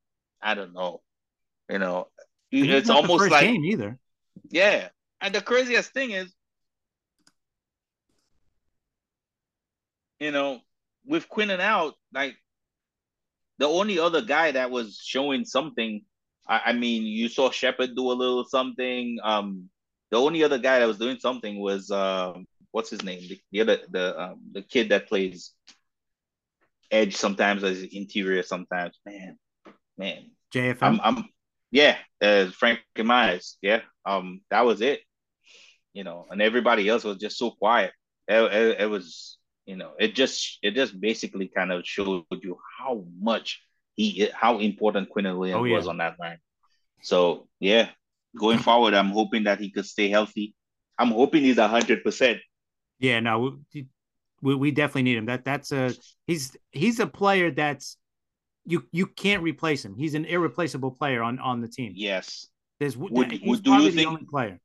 I don't know. You know, And it's almost like game either. yeah. And the craziest thing is, you know, with Quinnen out, like the only other guy that was showing something, I, I mean, you saw Shepherd do a little something. Um, the only other guy that was doing something was um, what's his name? The, the other the um, the kid that plays edge sometimes as interior sometimes. Man, man, JFM. I'm, I'm, yeah, uh, Frank and Myers. Yeah, um, that was it. You know, and everybody else was just so quiet. It, it, it was, you know, it just, it just basically kind of showed you how much he, how important Quinnen Williams Oh, yeah. was on that line. So yeah, going forward, I'm hoping that he could stay healthy. I'm hoping he's hundred percent. Yeah, no, we, we we definitely need him. That that's a he's he's a player that's you you can't replace him. He's an irreplaceable player on on the team. Yes. There's Would- he's would- do you probably the think- only player.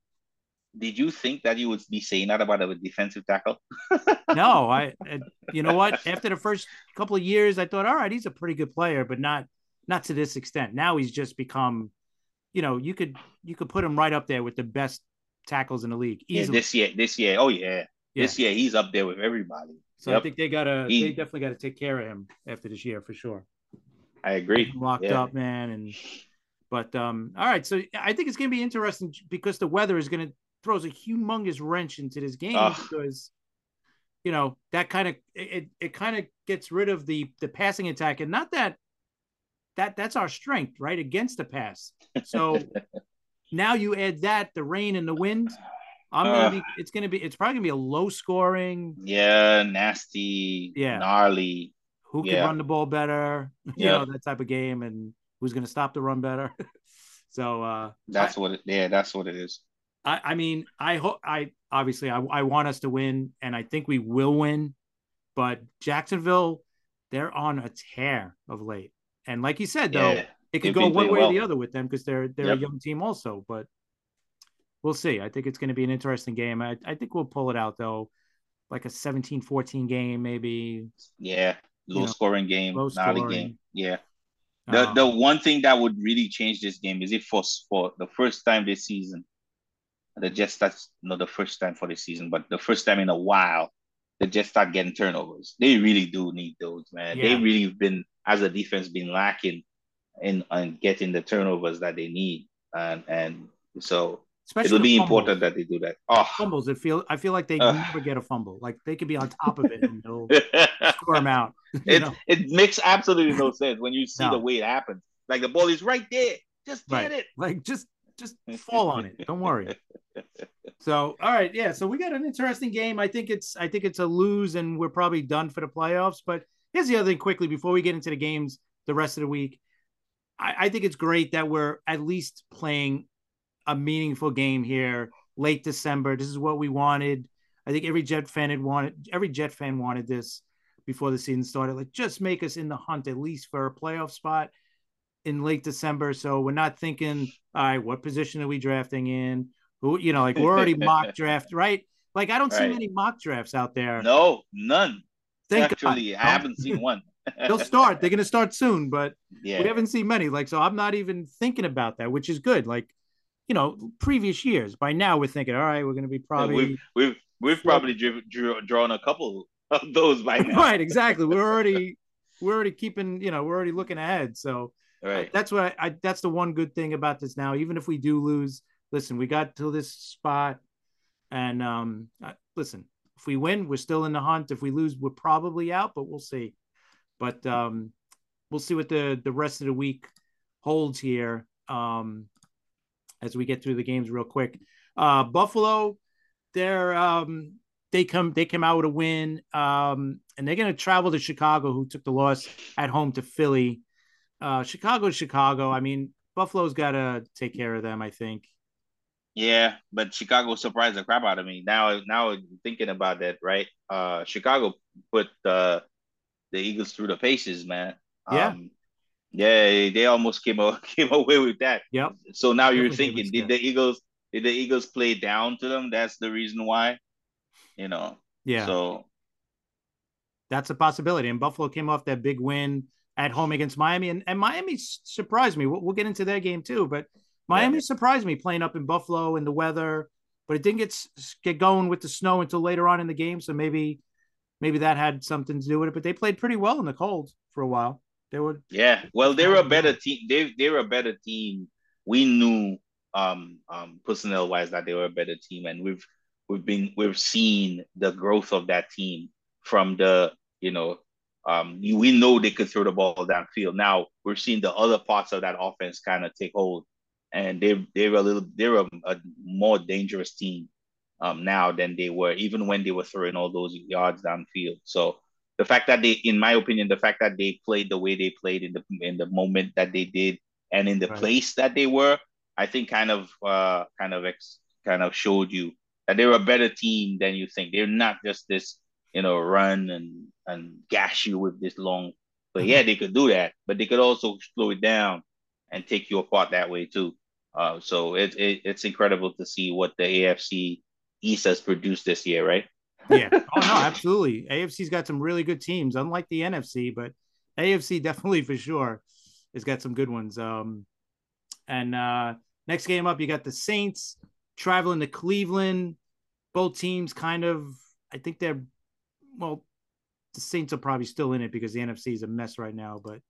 Did you think that you would be saying that about a defensive tackle? No, I I- you know what? After the first couple of years, I thought, all right, he's a pretty good player, but not not to this extent. Now he's just become, you know, you could you could put him right up there with the best tackles in the league Yeah, this year, this year, oh yeah, Yeah. this year he's up there with everybody. so I think they gotta He- they definitely got to take care of him after this year for sure. I agree. locked Yeah. up, man. And but um, all right, so I think it's gonna be interesting because the weather is gonna throws a humongous wrench into this game Ugh. because you know that kind of it it kind of gets rid of the the passing attack and not that that that's our strength right against the pass. So now you add that the rain and the wind. I'm gonna Ugh. be. It's gonna be. It's probably gonna be a low scoring. Yeah, nasty, Yeah. gnarly. Who can Yeah. run the ball better? You know that type of game, and who's gonna stop the run better? so uh, That's what it. Yeah, that's what it is. I, I mean, I hope I obviously I, I want us to win, and I think we will win. But Jacksonville, they're on a tear of late, and like you said, though, Yeah, it could go one way or the other with them because they're they're Yep. a young team also. But we'll see. I think it's going to be an interesting game. I, I think we'll pull it out though, like a 17-14 game maybe. yeah. Low know, scoring game, low gnarly scoring. game. Yeah. The Um, the one thing that would really change this game is if for for the first time this season, the Jets that's not the first time for the season, but the first time in a while, the Jets start getting turnovers. They really do need those, man. They Yeah. really been as a defense been lacking in in getting the turnovers that they need, and and so especially it'll be fumbles. important that they do that. Oh, fumbles. It feel I feel like they Ugh. never get a fumble. Like they could be on top of it and they'll score them out. It know? it makes absolutely no sense when you see No. the way it happens. Like the ball is right there, just get Right. it. Like just just fall on it. Don't worry. So all right, yeah. So we got an interesting game. I think it's I think it's a lose, and we're probably done for the playoffs. But here's the other thing quickly before we get into the games the rest of the week. I, I think it's great that we're at least playing a meaningful game here late December. This is what we wanted. I think every Jet fan had wanted every Jet fan wanted this before the season started. Like just make us in the hunt at least for a playoff spot in late December. So we're not thinking, all right, what position are we drafting in? Who, you know, like we're already mock draft, right? Like I don't see Right. many mock drafts out there. No, none. Thank Actually, God. I haven't seen one. They'll start. They're going to start soon, but yeah. we haven't seen many. Like, so I'm not even thinking about that, which is good. Like, you know, previous years. By now, we're thinking, all right, we're going to be probably yeah, we've we've, we've probably drew, drew, drawn a couple of those by now. right, exactly. We're already we're already keeping, you know, we're already looking ahead. So right. that's what I, I that's the one good thing about this now. Even if we do lose, listen, we got to this spot, and um, listen, if we win, we're still in the hunt. If we lose, we're probably out, but we'll see. But um, we'll see what the the rest of the week holds here. Um, as we get through the games real quick. Uh, Buffalo, they're um, they come they came out with a win, um, and they're going to travel to Chicago, who took the loss at home to Philly. Uh, Chicago, Chicago. I mean, Buffalo's got to take care of them. I think. Yeah, but Chicago surprised the crap out of me. Now, now thinking about that, right? Uh, Chicago put uh, the Eagles through the paces, man. Yeah. Um, yeah, they almost came out, came away with that. Yep. So now you're thinking, did the Eagles did the Eagles play down to them? That's the reason why, you know. Yeah. So that's a possibility. And Buffalo came off that big win at home against Miami, and, and Miami surprised me. We'll, we'll get into their game too, but Miami yeah. surprised me playing up in Buffalo in the weather, but it didn't get get going with the snow until later on in the game. So maybe maybe that had something to do with it. But they played pretty well in the cold for a while. They were yeah. Well, they were a better team. They they were a better team. We knew um um personnel wise that they were a better team, and we've we've been we've seen the growth of that team from the you know um we know they could throw the ball downfield. Now we're seeing the other parts of that offense kind of take hold, and they they're a little they're a, a more dangerous team um now than they were even when they were throwing all those yards downfield. So the fact that they, in my opinion, the fact that they played the way they played in the in the moment that they did and in the right. place that they were, I think kind of uh, kind of ex, kind of showed you that they're a better team than you think. They're not just this, you know, run and and gash you with this long. But mm-hmm. yeah, they could do that, but they could also slow it down and take you apart that way too. Uh, so it, it it's incredible to see what the AFC East has produced this year, right? Yeah. Oh no, absolutely. AFC's got some really good teams, unlike the NFC, but AFC definitely for sure has got some good ones. Um, and uh, next game up, you got the Saints traveling to Cleveland. Both teams kind of, I think they're, well, the Saints are probably still in it because the NFC is a mess right now. But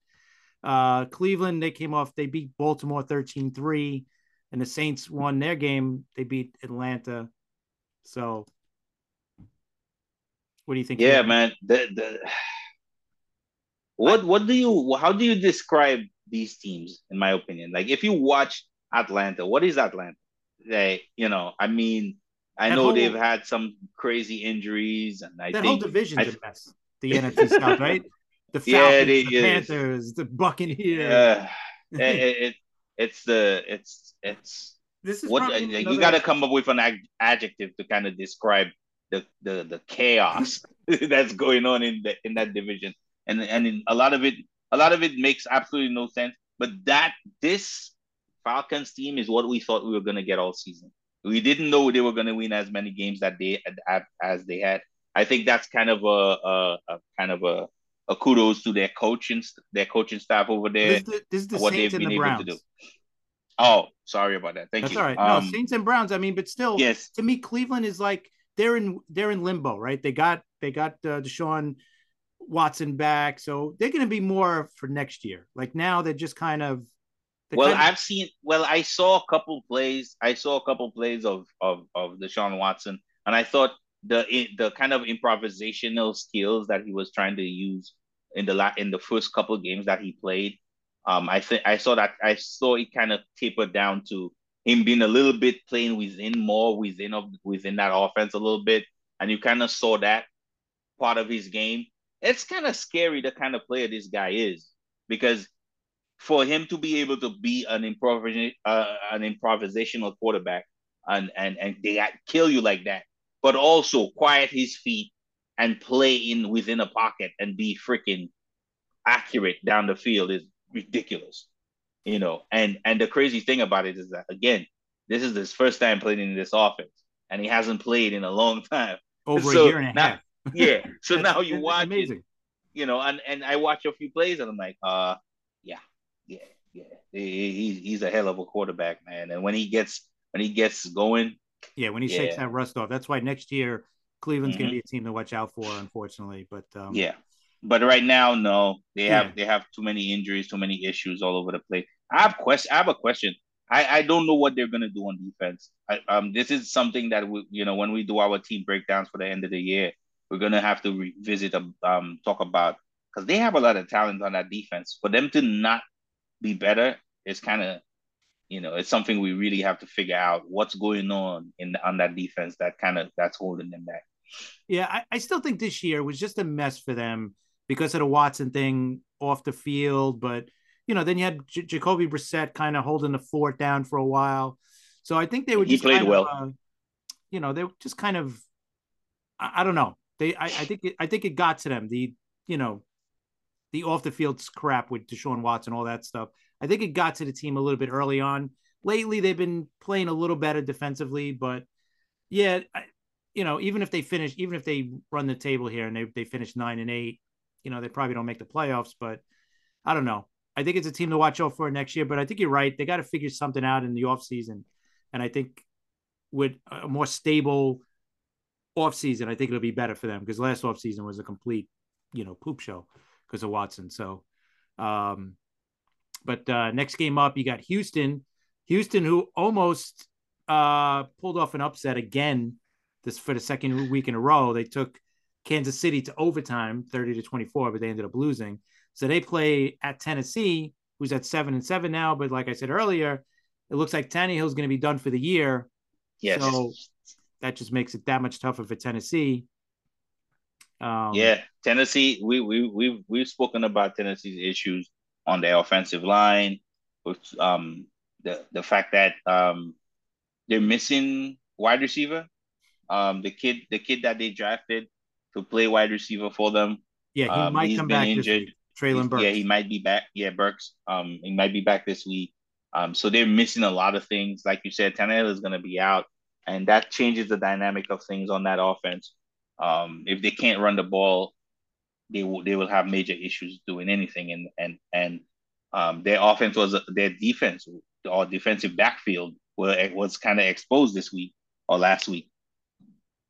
uh, Cleveland, they came off, they beat Baltimore 13 3, and the Saints won their game. They beat Atlanta. So what do you think? Yeah, man. The, the what what do you how do you describe these teams in my opinion? Like if you watch Atlanta, what is Atlanta? They, you know, I mean, I that know whole, they've had some crazy injuries, and I that think whole division's I, a mess. The NFC South, right? The Falcons, yeah, the Panthers, the Buccaneers. Yeah, it, it, it's the it's it's this is what uh, you got to come up with an adjective to kind of describe the the the chaos that's going on in the in that division, and and in, a lot of it a lot of it makes absolutely no sense. But that this Falcons team is what we thought we were gonna get all season. We didn't know they were gonna win as many games that they as they had. I think that's kind of a, a, a kind of a, a kudos to their coaching their coaching staff over there. This is the, this is the what Saints they've been the able Browns. to do. Oh, sorry about that. Thank That's you. all right. Um, no, Saints and Browns. I mean, but still, yes. To me, Cleveland is like they're in they're in limbo, right? They got they got uh, Deshaun Watson back, so they're going to be more for next year. Like now, they're just kind of. Well, kind of... I've seen. Well, I saw a couple plays. I saw a couple plays of of of Deshaun Watson, and I thought the the kind of improvisational skills that he was trying to use in the la- in the first couple games that he played. Um, I think I saw that I saw it kind of taper down to him being a little bit playing within more within of within that offense a little bit, and you kind of saw that part of his game. It's kind of scary the kind of player this guy is because for him to be able to be an improvis uh, an improvisational quarterback and and and they kill you like that, but also quiet his feet and play in within a pocket and be freaking accurate down the field is ridiculous you know, and and the crazy thing about it is that again, this is his first time playing in this offense, and he hasn't played in a long time. Over so a year and a now, half. Yeah. So now you watch amazing. It, you know, and and I watch a few plays and I'm like, uh, yeah, yeah, yeah. He, he's a hell of a quarterback, man. And when he gets when he gets going, yeah, when he yeah. shakes that rust off, that's why next year Cleveland's mm-hmm. going to be a team to watch out for, unfortunately. But um, yeah, but right now, no, they have yeah. they have too many injuries, too many issues all over the place. I have question. I have a question. I, I don't know what they're gonna do on defense. I, um, this is something that we, you know, when we do our team breakdowns for the end of the year, we're gonna have to revisit, um, talk about because they have a lot of talent on that defense. For them to not be better is kind of, you know, it's something we really have to figure out what's going on in on that defense that kind of that's holding them back. Yeah, I, I still think this year was just a mess for them because of the Watson thing off the field. But you know, then you had J- Jacoby Brissett kind of holding the fort down for a while. So I think they were. He played well. Of, uh, you know, they were just kind of. I, I don't know. They, I, I think, it, I think it got to them. The, you know, the off the field crap with Deshaun Watson, all that stuff. I think it got to the team a little bit early on. Lately, they've been playing a little better defensively, but yeah, I, you know, even if they finish, even if they run the table here and they they finish nine and eight, you know, they probably don't make the playoffs, but I don't know. I think it's a team to watch out for next year, but I think you're right. They got to figure something out in the offseason. And I think with a more stable offseason, I think it'll be better for them because last offseason was a complete, you know, poop show because of Watson. So, um, but uh, next game up, you got Houston. Houston, who almost uh, pulled off an upset again this for the second week in a row. They took Kansas City to overtime, 30 to 24, but they ended up losing. So they play at Tennessee, who's at seven and seven now. But like I said earlier, it looks like Tannehill's going to be done for the year. Yes. So that just makes it that much tougher for Tennessee. Um, yeah, Tennessee. We we we've we've spoken about Tennessee's issues on the offensive line, with um the the fact that um they're missing wide receiver. Um, the kid the kid that they drafted to play wide receiver for them. Yeah, he um, might come back injured. Treylon Burks. Yeah, he might be back. Yeah, Burks. Um, he might be back this week. Um, so they're missing a lot of things. Like you said, Tannehill is going to be out, and that changes the dynamic of things on that offense. Um, if they can't run the ball, they will they will have major issues doing anything. And and and um, their offense was their defense or defensive backfield was was kind of exposed this week or last week.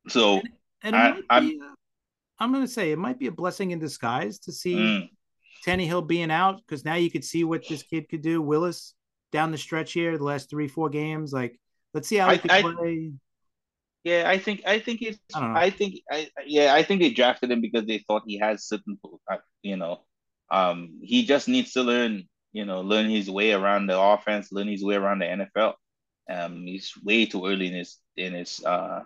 So and, and I, I'm, I'm going to say it might be a blessing in disguise to see mm. Tannehill being out because now you could see what this kid could do. Willis down the stretch here, the last three, four games. Like, let's see how he I, can play. Yeah, I think I think it's I, I, think I yeah I think they drafted him because they thought he has certain uh, you know um he just needs to learn you know learn his way around the offense learn his way around the NFL um he's way too early in his in his uh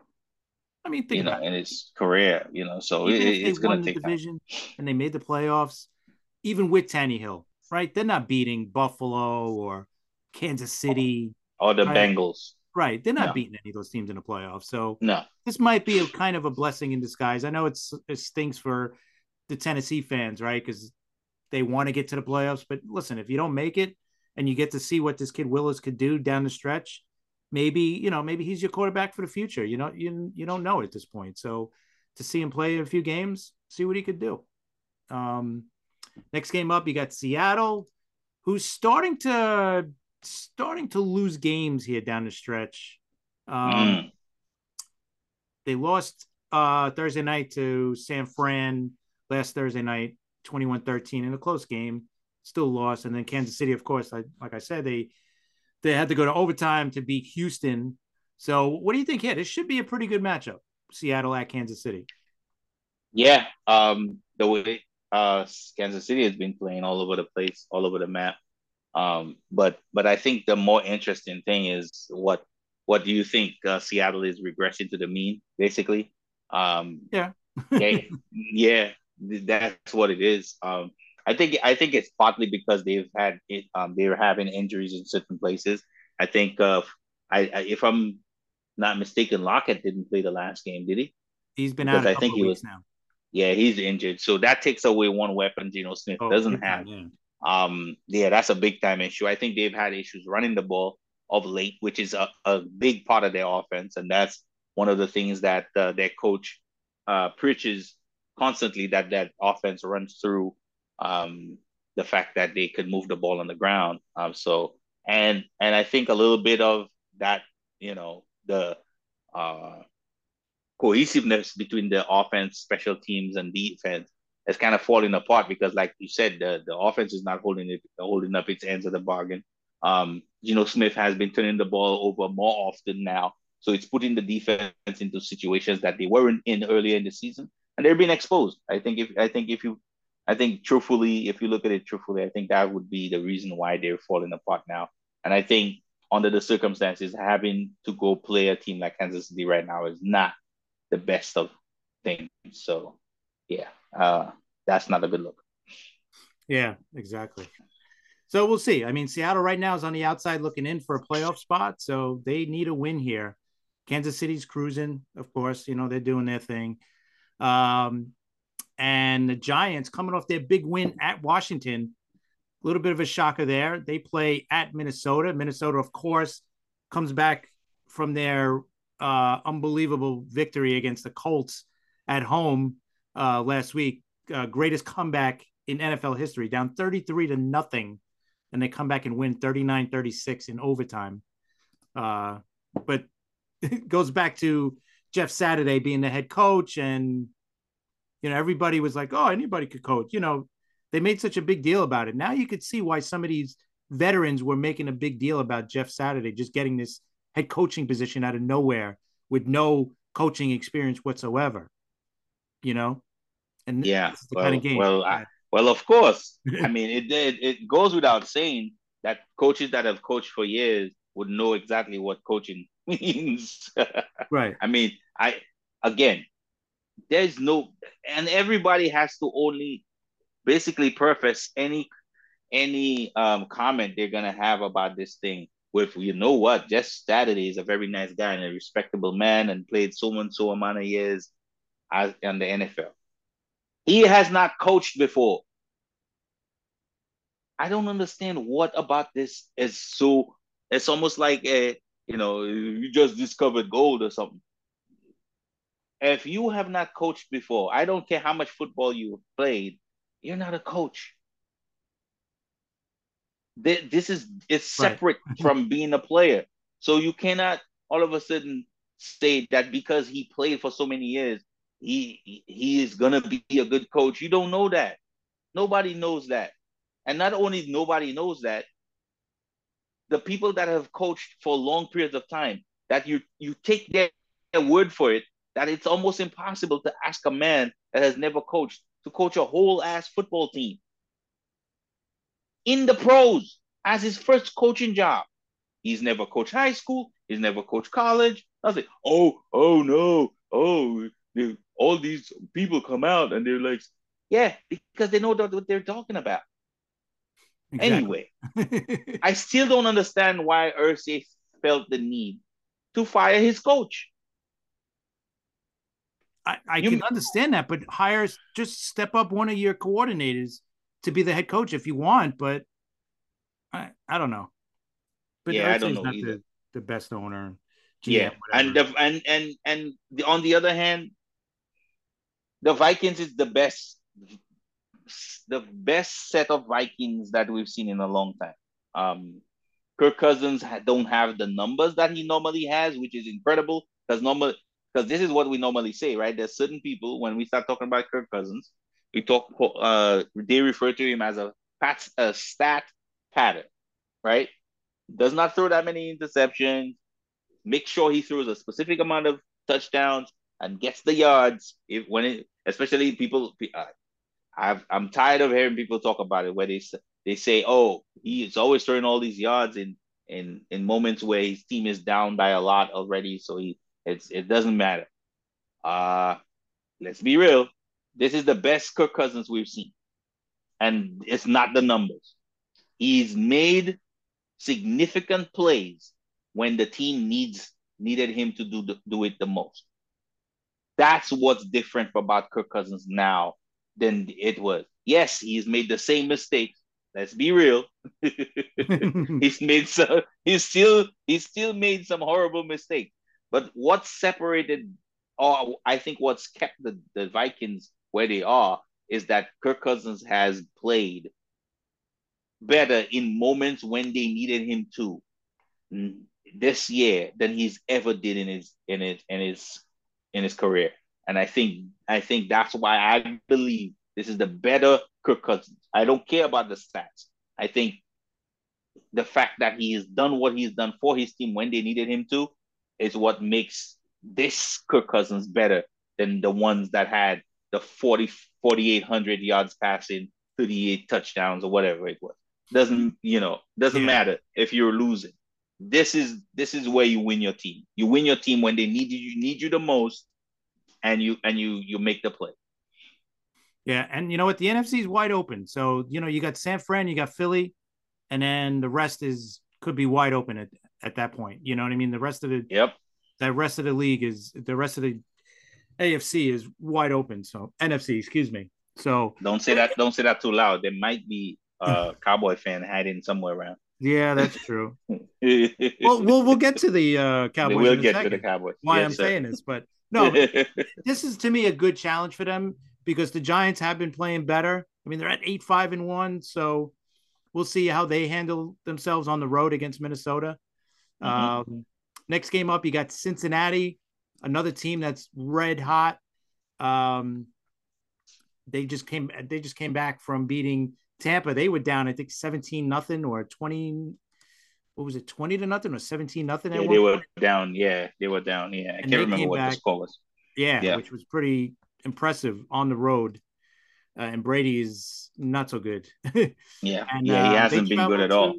I mean, you know, in his career, you know, so it, it's going to take division time. and they made the playoffs, even with Tannehill, right? They're not beating Buffalo or Kansas City or the right? Bengals, right? They're not no. beating any of those teams in the playoffs. So no, this might be a kind of a blessing in disguise. I know it's it stinks for the Tennessee fans, right? Because they want to get to the playoffs, but listen, if you don't make it and you get to see what this kid Willis could do down the stretch maybe you know maybe he's your quarterback for the future. You know you you don't know at this point. So to see him play a few games, see what he could do. Um, next game up, you got Seattle, who's starting to starting to lose games here down the stretch. Um, mm. They lost uh, Thursday night to San Fran last Thursday night, 21-13 in a close game. Still lost, and then Kansas City, of course, like, like I said, they they had to go to overtime to beat Houston. So, what do you think here? This should be a pretty good matchup. Seattle at Kansas City. Yeah, um, the way uh, Kansas City has been playing all over the place, all over the map. Um, but but I think the more interesting thing is what what do you think uh, Seattle is regressing to the mean, basically? Um, yeah, yeah, yeah, that's what it is. Um, I think I think it's partly because they've had it. Um, they were having injuries in certain places. I think uh, I, I if I'm not mistaken, Lockett didn't play the last game, did he? He's been because out. I think he was now. Yeah, he's injured, so that takes away one weapon. Geno Smith oh, doesn't have. yeah. Um, yeah, that's a big time issue. I think they've had issues running the ball of late, which is a, a big part of their offense, and that's one of the things that uh, their coach uh, preaches constantly that that offense runs through um, the fact that they could move the ball on the ground. Um, so and and I think a little bit of that, you know, the uh, cohesiveness between the offense, special teams, and defense is kind of falling apart because, like you said, the the offense is not holding it holding up its ends of the bargain. Um, Geno Smith has been turning the ball over more often now, so it's putting the defense into situations that they weren't in earlier in the season, and they're being exposed. I think if I think if you, I think truthfully, if you look at it truthfully, I think that would be the reason why they're falling apart now. And I think under the circumstances, having to go play a team like Kansas City right now is not the best of things. So, yeah, uh, that's not a good look. Yeah, exactly. So we'll see. I mean, Seattle right now is on the outside looking in for a playoff spot, so they need a win here. Kansas City's cruising, of course. You know they're doing their thing, um, and the Giants coming off their big win at Washington. A little bit of a shocker there. They play at Minnesota. Minnesota, of course, comes back from their uh, unbelievable victory against the Colts at home uh, last week. Uh, greatest comeback in NFL history, down 33 to nothing and they come back and win 39-36 in overtime. Uh, but it goes back to Jeff Saturday being the head coach, and you know everybody was like, "Oh, anybody could coach." You know, they made such a big deal about it. Now you could see why some of these veterans were making a big deal about Jeff Saturday just getting this head coaching position out of nowhere with no coaching experience whatsoever. You know, and yeah, well, kind of game. Well, I, well, of course. I mean, it, it it goes without saying that coaches that have coached for years would know exactly what coaching means. right. I mean, I again, there's no, and everybody has to only basically preface any any um comment they're gonna have about this thing with you know what, Jeff Saturday is a very nice guy and a respectable man and played so and so amount of years as in the NFL. He has not coached before. I don't understand what about this is so. It's almost like a, you know, you just discovered gold or something. If you have not coached before, I don't care how much football you played, you're not a coach. This is it's separate right. from being a player. So you cannot all of a sudden say that because he played for so many years, he he is gonna be a good coach. You don't know that. Nobody knows that. And not only nobody knows that, the people that have coached for long periods of time, that you you take their, their word for it, that it's almost impossible to ask a man that has never coached to coach a whole ass football team in the pros as his first coaching job. He's never coached high school. He's never coached college. I Nothing. Oh, oh no. Oh, all these people come out and they're like, yeah, because they know what they're talking about. Exactly. Anyway, I still don't understand why Irsay felt the need to fire his coach. I, I you, can understand that, but hire just step up one of your coordinators to be the head coach if you want, but I, I don't know. But yeah, Irsay's I don't know not either. The, the best owner. GM, yeah, whatever. and the, and and and the, on the other hand, the Vikings is the best the best set of Vikings that we've seen in a long time. Um, Kirk Cousins don't have the numbers that he normally has, which is incredible because normal because this is what we normally say, right? There's certain people when we start talking about Kirk Cousins, we talk uh they refer to him as a pat a stat pattern, right? Does not throw that many interceptions. Make sure he throws a specific amount of touchdowns and gets the yards if when it especially people uh, I've, I'm tired of hearing people talk about it where they they say oh he's always throwing all these yards in in in moments where his team is down by a lot already so he it's it doesn't matter uh let's be real this is the best Kirk Cousins we've seen and it's not the numbers he's made significant plays when the team needs needed him to do the, do it the most that's what's different about Kirk Cousins now than it was. Yes, he's made the same mistakes. Let's be real. he's made some. He's still. He's still made some horrible mistakes. But what separated or I think what's kept the, the Vikings where they are is that Kirk Cousins has played better in moments when they needed him to this year than he's ever did in his in his in his in his career. And I think I think that's why I believe this is the better Kirk Cousins. I don't care about the stats. I think the fact that he has done what he's done for his team when they needed him to is what makes this Kirk Cousins better than the ones that had the 40 4800 yards passing 38 touchdowns or whatever it was. Doesn't you know doesn't yeah. matter if you're losing. This is this is where you win your team. You win your team when they need you you need you the most and you and you you make the play. Yeah and you know what? The nfc is wide open. So you know you got san fran you got philly and then the rest is could be wide open at, at that point. You know what i mean? The rest of the yep. that rest of the league is the rest of the afc is wide open so nfc excuse me so don't say that don't say that too loud there might be a cowboy fan hiding somewhere around yeah, that's true. well, we'll we'll get to the uh, Cowboys. We'll get second, to the Cowboys. Why yes, I'm sir. saying this, but no, this is to me a good challenge for them because the Giants have been playing better. I mean, they're at eight five and one, so we'll see how they handle themselves on the road against Minnesota. Mm-hmm. Um, next game up, you got Cincinnati, another team that's red hot. Um, they just came they just came back from beating Tampa, they were down, I think 17 nothing or 20. What was it, 20 to nothing or 17 nothing? Yeah, they were point? down. Yeah, they were down. Yeah, I and can't remember what back, the score was. Yeah, yeah, which was pretty impressive on the road. Uh, and Brady is not so good. yeah, and, yeah, he uh, hasn't been good at to, all.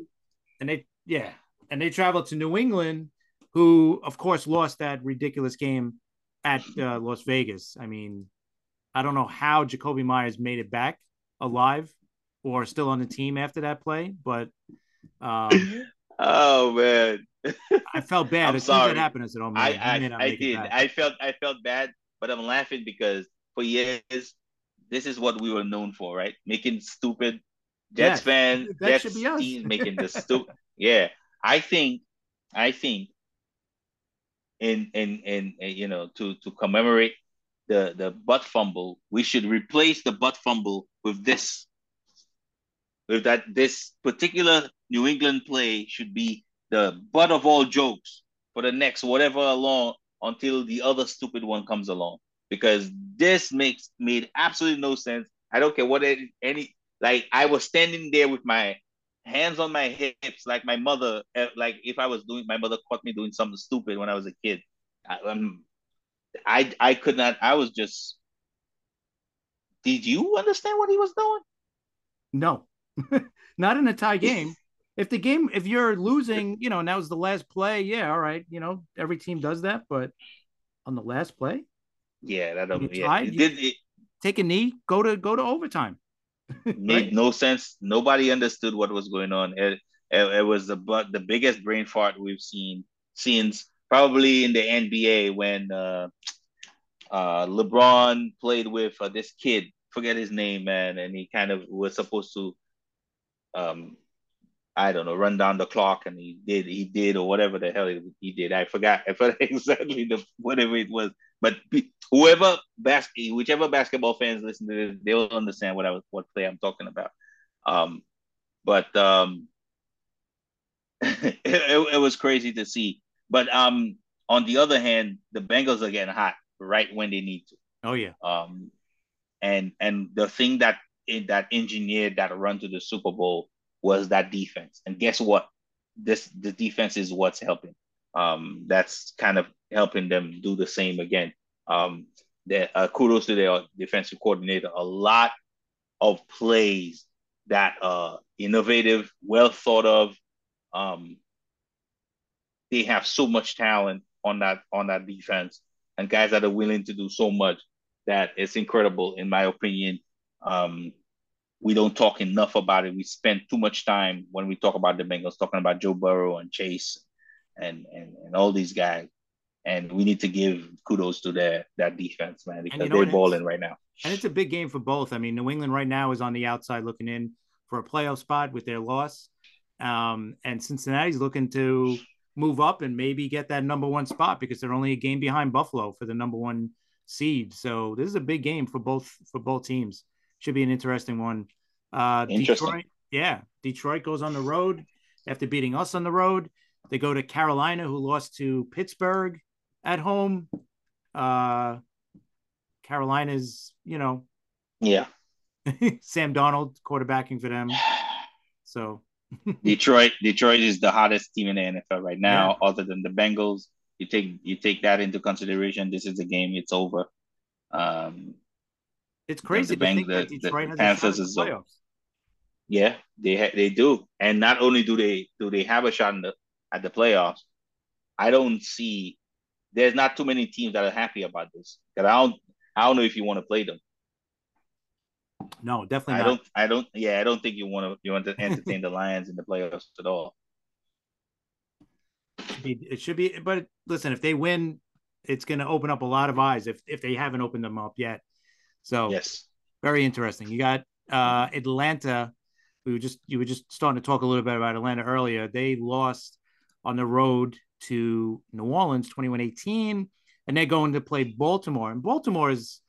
And they, yeah, and they traveled to New England, who of course lost that ridiculous game at uh, Las Vegas. I mean, I don't know how Jakobi Meyers made it back alive or still on the team after that play, but um, oh man, I felt bad. I'm as sorry. soon as that happened, I said, "Oh man, I, I, I did. I felt I felt bad, but I'm laughing because for years this is what we were known for, right? Making stupid Jets yes, fans, Jets team making the stupid. Yeah, I think, I think, in, in in in you know to to commemorate the the butt fumble, we should replace the butt fumble with this with that this particular New England play should be the butt of all jokes for the next whatever along until the other stupid one comes along because this makes made absolutely no sense. I don't care what any like I was standing there with my hands on my hips like my mother eh, like if I was doing my mother caught me doing something stupid when I was a kid. I, um, I I could not I was just did you understand what he was doing? No. not in a tie game. If the game, if you're losing, you know, and that was the last play, yeah, all right, you know, every team does that, but on the last play, yeah, that don't yeah. Tied, it did it, take a knee, go to go to overtime. made no sense. Nobody understood what was going on. It, it, it was the but the biggest brain fart we've seen since probably in the NBA when uh, uh, LeBron played with uh, this kid, forget his name, man, and he kind of was supposed to um, I don't know, run down the clock, and he did, he did, or whatever the hell he did. I forgot, I forgot exactly the whatever it was. But whoever basket, whichever basketball fans listen to this, they will understand what I was, what play I'm talking about. Um, but um, it, it, it was crazy to see. But um, on the other hand, the Bengals are getting hot right when they need to. Oh yeah. Um, and and the thing that that engineered that run to the Super Bowl was that defense. And guess what? This the defense is what's helping. Um, that's kind of helping them do the same again. Um, the, uh, kudos to their defensive coordinator. A lot of plays that are innovative, well thought of. Um, they have so much talent on that on that defense, and guys that are willing to do so much that it's incredible, in my opinion. Um, we don't talk enough about it. We spend too much time when we talk about the Bengals talking about Joe Burrow and Chase and and, and all these guys. And we need to give kudos to their that defense, man, because you know they're balling right now. And it's a big game for both. I mean, New England right now is on the outside looking in for a playoff spot with their loss. Um, and Cincinnati's looking to move up and maybe get that number one spot because they're only a game behind Buffalo for the number one seed. So this is a big game for both for both teams. Should be an interesting one. Uh, Interesting. Detroit, yeah, Detroit goes on the road after beating us on the road. They go to Carolina, who lost to Pittsburgh at home. Uh, Carolina's, you know, Yeah. Sam Darnold quarterbacking for them. So Detroit, Detroit is the hottest team in the NFL right now, other than the Bengals. You take you take that into consideration. This is a game; it's over. Um, it's crazy the to think that the- the has Panthers a is shot up. the playoffs. yeah, they ha- they do, and not only do they do they have a shot in the, at the playoffs, I don't see. There's not too many teams that are happy about this. Because I don't, I don't know if you want to play them. No, definitely I not. don't, I don't, yeah, I don't think you want to you want to entertain the Lions in the playoffs at all. It should be, it should be, but listen, if they win, it's going to open up a lot of eyes if if they haven't opened them up yet. So Yes, very interesting. You got uh Atlanta. We were just you were just starting to talk a little bit about Atlanta earlier. They lost on the road to New Orleans 21-18 and they're going to play Baltimore. And Baltimore is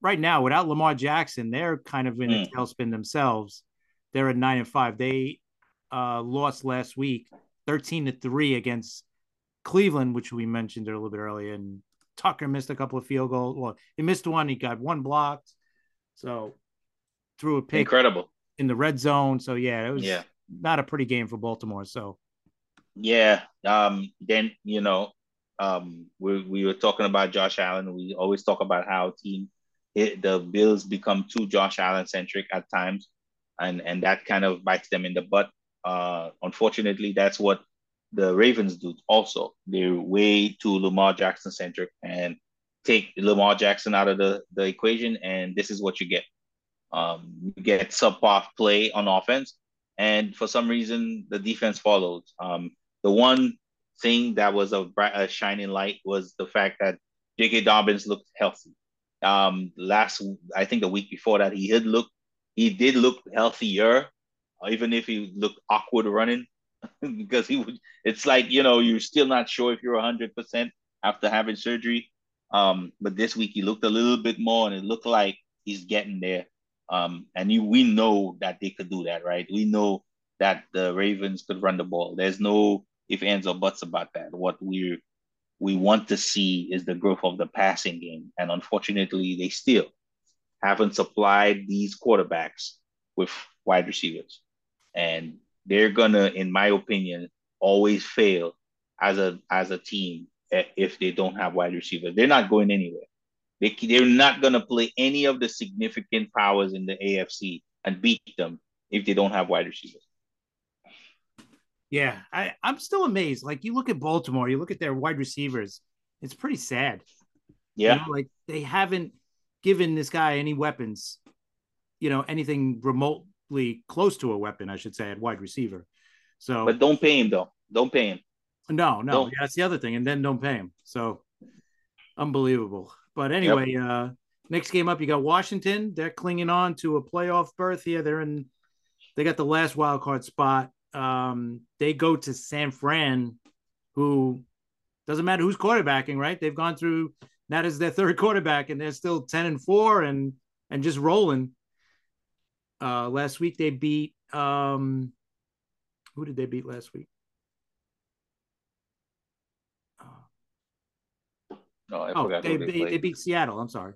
right now without Lamar Jackson, they're kind of in a Mm. tailspin themselves. They're at 9 and 5. They uh lost last week 13 to 3 against Cleveland, which we mentioned a little bit earlier and Tucker missed a couple of field goals. Well, he missed one, he got one blocked. So threw a pick incredible. in the red zone. So yeah, it was Yeah. not a pretty game for Baltimore. So Yeah. Um. Then you know, um, we we were talking about Josh Allen. We always talk about how team it, the Bills become too Josh Allen centric at times, and and that kind of bites them in the butt. Uh, unfortunately, that's what the Ravens do. Also, they're way too Lamar Jackson centric and take Lamar Jackson out of the the equation, and this is what you get. Um, you get subpar play on offense, and for some reason the defense followed. Um, the one thing that was a bright, a shining light was the fact that J.K. Dobbins looked healthy. Um, last, I think the week before that, he did look, he did look healthier, even if he looked awkward running, because he would. It's like you know you're still not sure if you're hundred percent after having surgery. Um, but this week he looked a little bit more, and it looked like he's getting there. Um, and you, we know that they could do that, right? We know that the Ravens could run the ball. There's no if ands or buts about that. What we we want to see is the growth of the passing game, and unfortunately, they still haven't supplied these quarterbacks with wide receivers, and they're gonna, in my opinion, always fail as a as a team if they don't have wide receivers. They're not going anywhere. They they're not gonna play any of the significant powers in the AFC and beat them if they don't have wide receivers. Yeah, I, I'm still amazed. Like you look at Baltimore, you look at their wide receivers, it's pretty sad. You Yeah, know, like they haven't given this guy any weapons, you know, anything remotely close to a weapon, I should say, at wide receiver. So but don't pay him though. Don't pay him. No, no, yeah, that's the other thing, and then don't pay him. So unbelievable. But anyway, uh next game up, you got Washington. They're clinging on to a playoff berth here. They're in. They got the last wild card spot. Um, they go to San Fran, who doesn't matter who's quarterbacking, right? They've gone through that is their third quarterback, and they're still ten and four and and just rolling. Uh, last week they beat um, who did they beat last week? No, I Oh, they, they, beat, they beat Seattle. I'm sorry.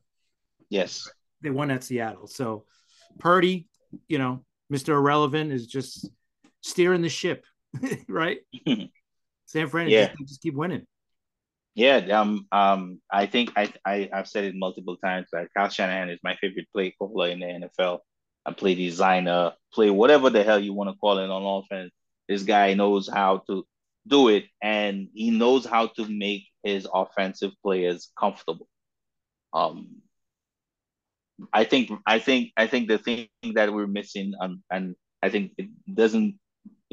Yes. They won at Seattle. So Purdy, you know, Mr. Irrelevant is just steering the ship, right? San Fran Yeah. just, just keep winning. Yeah, um, um, I think I, I I've said it multiple times that Kyle Shanahan is my favorite play caller in the NFL. A play designer, play whatever the hell you want to call it on offense. This guy knows how to do it, and he knows how to make his offensive players comfortable. Um, I think I think I think the thing that we're missing, um, and I think it doesn't,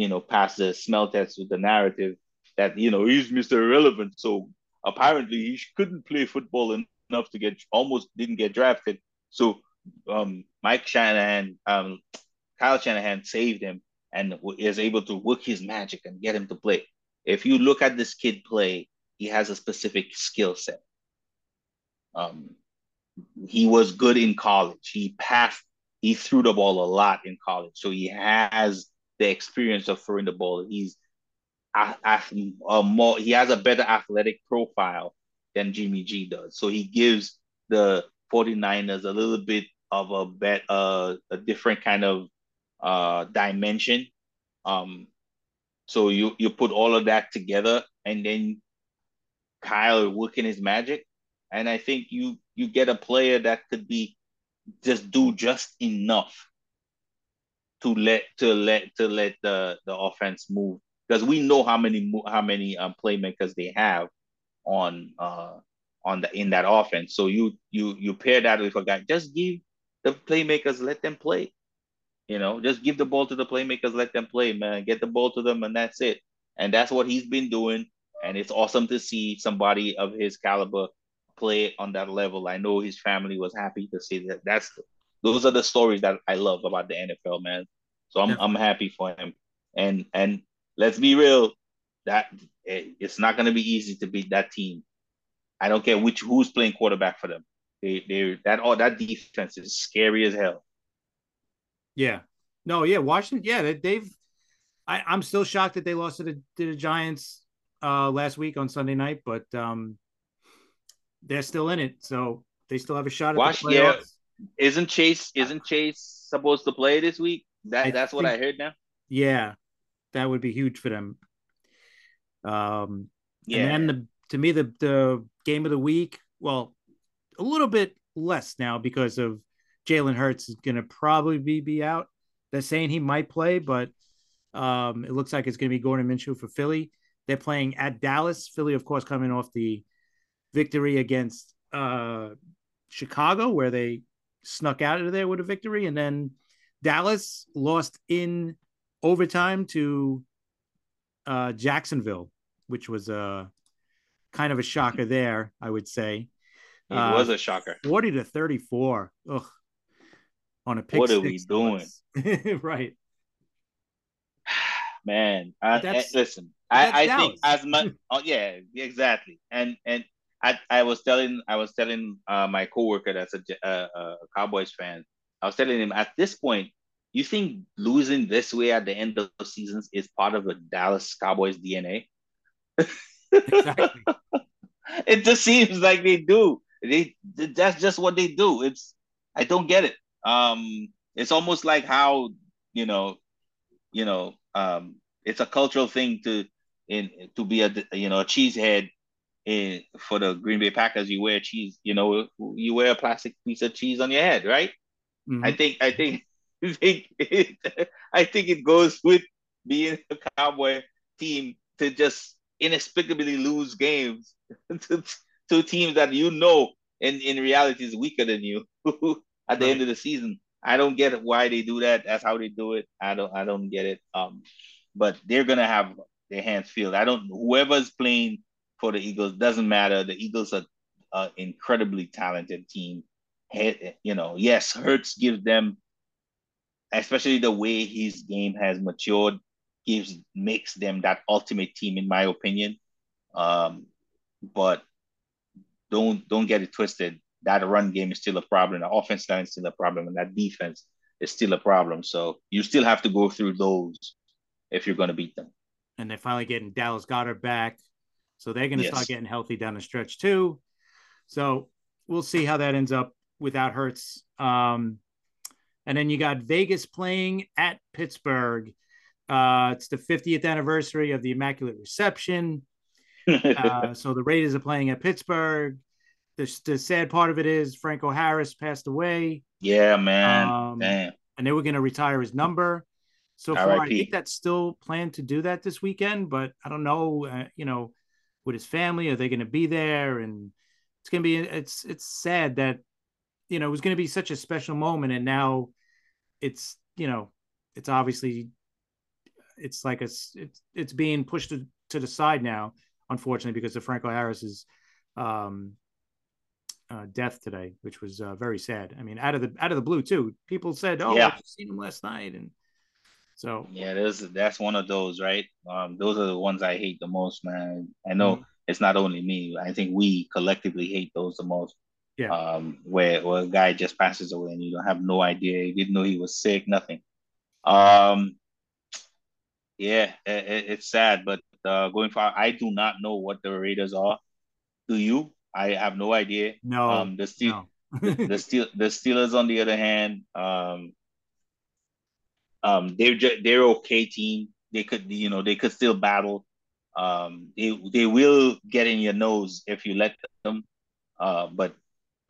you know, pass the smell test with the narrative that you know he's Mr. Irrelevant, so apparently he couldn't play football enough to get almost didn't get drafted. So um, Mike Shanahan, um, Kyle Shanahan saved him and is able to work his magic and get him to play. if you look at this kid play, he has a specific skill set. Um, he was good in college. He passed, he threw the ball a lot in college. So he has the experience of throwing the ball. He's a, a, more, he has a better athletic profile than Jimmy G does. So he gives the 49ers a little bit of a bet uh, a different kind of uh, dimension. Um, so you you put all of that together, and then Kyle working his magic, and I think you you get a player that could be just do just enough to let to let to let the the offense move because we know how many how many um, playmakers they have on uh on the in that offense. So you you you pair that with a guy. Just give the playmakers, let them play. You know, just give the ball to the playmakers, let them play, man. Get the ball to them, and that's it. And that's what he's been doing. And it's awesome to see somebody of his caliber play on that level. I know his family was happy to see that. That's those are the stories that I love about the NFL, man. So I'm yeah. I'm happy for him. And and let's be real, that it's not going to be easy to beat that team. I don't care which who's playing quarterback for them. They they that all that defense is scary as hell. Yeah. No, yeah, Washington, yeah, they've I, I'm still shocked that they lost to the, to the Giants uh last week on Sunday night, but um they're still in it, so they still have a shot at Wash, the Yeah. Isn't Chase isn't Chase supposed to play this week? That I that's think, what I heard now. Yeah, that would be huge for them. Um, yeah. And then the, to me, the the game of the week, well, a little bit less now because of Jalen Hurts is going to probably be, be out. They're saying he might play, but um, it looks like it's going to be Gardner Minshew for Philly. They're playing at Dallas. Philly, of course, coming off the victory against uh, Chicago, where they snuck out of there with a victory, and then Dallas lost in overtime to uh, Jacksonville, which was a kind of a shocker there, I would say. It uh, was a shocker. 40 to 34. Ugh. On a pick What are we doing? right. Man, I, I, listen, I, I think as much oh yeah, exactly. And and I, I was telling I was telling uh, my coworker that's a, a, a Cowboys fan. I was telling him at this point, you think losing this way at the end of the seasons is part of the Dallas Cowboys DNA? Exactly. it just seems like they do. They that's just what they do. It's I don't get it. Um, it's almost like how you know, you know, um, it's a cultural thing to in to be a you know a cheesehead in for the Green Bay Packers. You wear cheese, you know, you wear a plastic piece of cheese on your head, right? Mm-hmm. I think I think I think it, I think it goes with being a Cowboy team to just inexplicably lose games to, to teams that you know in, in reality is weaker than you at the right. end of the season. I don't get why they do that. That's how they do it. I don't I don't get it. Um, but they're gonna have their hands filled. I don't whoever's playing for the Eagles doesn't matter. The Eagles are an incredibly talented team. You know, yes, Hurts gives them especially the way his game has matured, gives makes them that ultimate team, in my opinion. Um, but don't don't get it twisted. That run game is still a problem. The offense line is still a problem, and that defense is still a problem. So you still have to go through those if you're going to beat them. And they're finally getting Dallas Goedert back, so they're going to yes. start getting healthy down the stretch too. So we'll see how that ends up without Hurts. Um, and then you got Vegas playing at Pittsburgh. Uh, it's the 50th anniversary of the Immaculate Reception. uh, so the Raiders are playing at Pittsburgh. The, the sad part of it is Franco Harris passed away. Yeah, man. Um, Damn. And they were going to retire his number. So far, I think that's still planned to do that this weekend, but I don't know. Uh, you know, with his family, are they going to be there? And it's going to be it's it's sad that you know, it was going to be such a special moment, and now it's you know, it's obviously it's like a, it's it's being pushed to, to the side now, unfortunately, because of Franco Harris's um, uh, death today, which was uh, very sad. I mean, out of the out of the blue too. People said, "Oh, yeah. I just seen him last night," and So yeah, there's that's one of those, right? Um, those are the ones I hate the most, man. I know mm-hmm. it's not only me. I think we collectively hate those the most. Yeah. Um, where where a guy just passes away and you don't have no idea, you didn't know he was sick, nothing. Um, yeah, it, it's sad, but uh, going forward, I do not know what the Raiders are. Do you? I have no idea. No. Um, the Steel, no. the Steel, the Steelers, on the other hand, um, um, they're just, they're okay team. They could, you know, they could still battle. Um, they they will get in your nose if you let them. Uh, but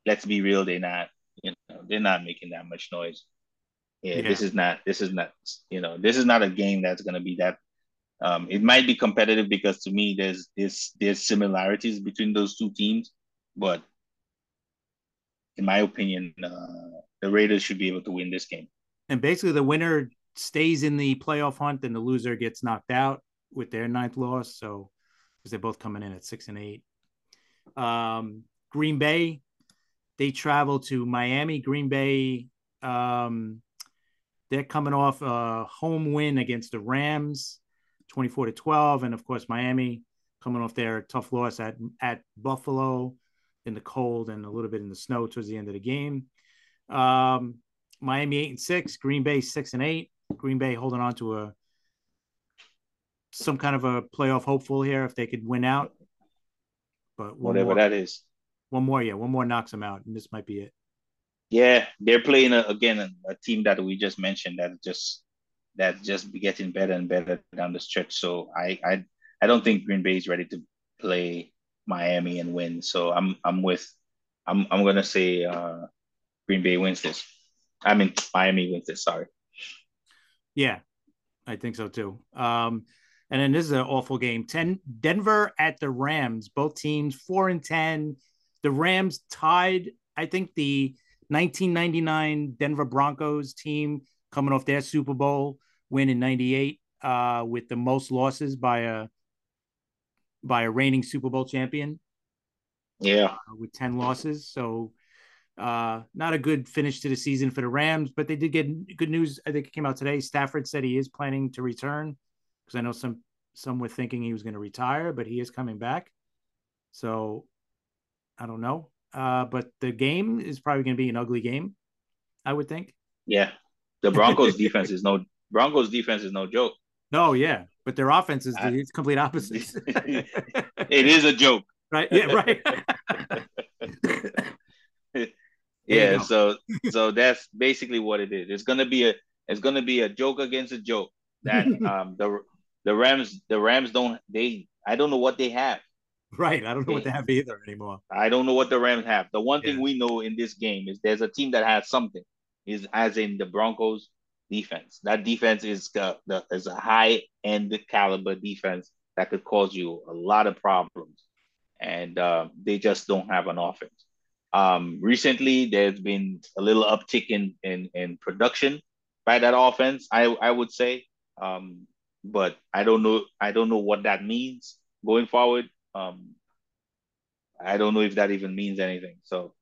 let's be real, they're not. You know, they're not making that much noise. Yeah, yeah, this is not. This is not. You know, this is not a game that's gonna be that. Um, it might be competitive because to me, there's there's there's similarities between those two teams, but in my opinion, uh, the Raiders should be able to win this game. And basically, the winner stays in the playoff hunt, and the loser gets knocked out with their ninth loss. So, because they're both coming in at six and eight. Um, Green Bay, they travel to Miami. Green Bay, um, they're coming off a home win against the Rams, twenty-four to twelve, and of course Miami coming off their tough loss at at Buffalo in the cold and a little bit in the snow towards the end of the game. Um, Miami eight and six, Green Bay six and eight. Green Bay holding on to a some kind of a playoff hopeful here if they could win out. But whatever more, that is, one more, yeah, one more knocks them out, and this might be it. Yeah, they're playing a, again a, a team that we just mentioned that just that just be getting better and better down the stretch. So I I I don't think Green Bay is ready to play Miami and win. So I'm I'm with I'm I'm gonna say uh, Green Bay wins this. I mean Miami wins this. Sorry. Yeah, I think so too. Um, and then this is an awful game. Ten Denver at the Rams. Both teams four and ten. The Rams tied. I think the 1999 Denver Broncos team coming off their Super Bowl win in '98 uh, with the most losses by a by a reigning Super Bowl champion. Yeah, uh, with ten losses. So uh, not a good finish to the season for the Rams, but they did get good news. I think it came out today. Stafford said he is planning to return because I know some some were thinking he was going to retire, but he is coming back. So I don't know. Uh, but the game is probably going to be an ugly game, I would think. Yeah, the Broncos defense is no Broncos defense is no joke. No, yeah, but their offense is the complete opposite. it is a joke, right? Yeah, right. yeah so so that's basically what it is. It's gonna be a it's gonna be a joke against a joke that um the the rams the rams don't they i don't know what they have. Right i don't know they, what they have either anymore. I don't know what the rams have. The one thing we know in this game is there's a team that has something is as in the broncos defense. That defense is uh, the is a high end caliber defense that could cause you a lot of problems. And uh, they just don't have an offense um, recently, there's been a little uptick in, in, in production by that offense. I, I would say, um, but I don't know. I don't know what that means going forward. Um, I don't know if that even means anything. So,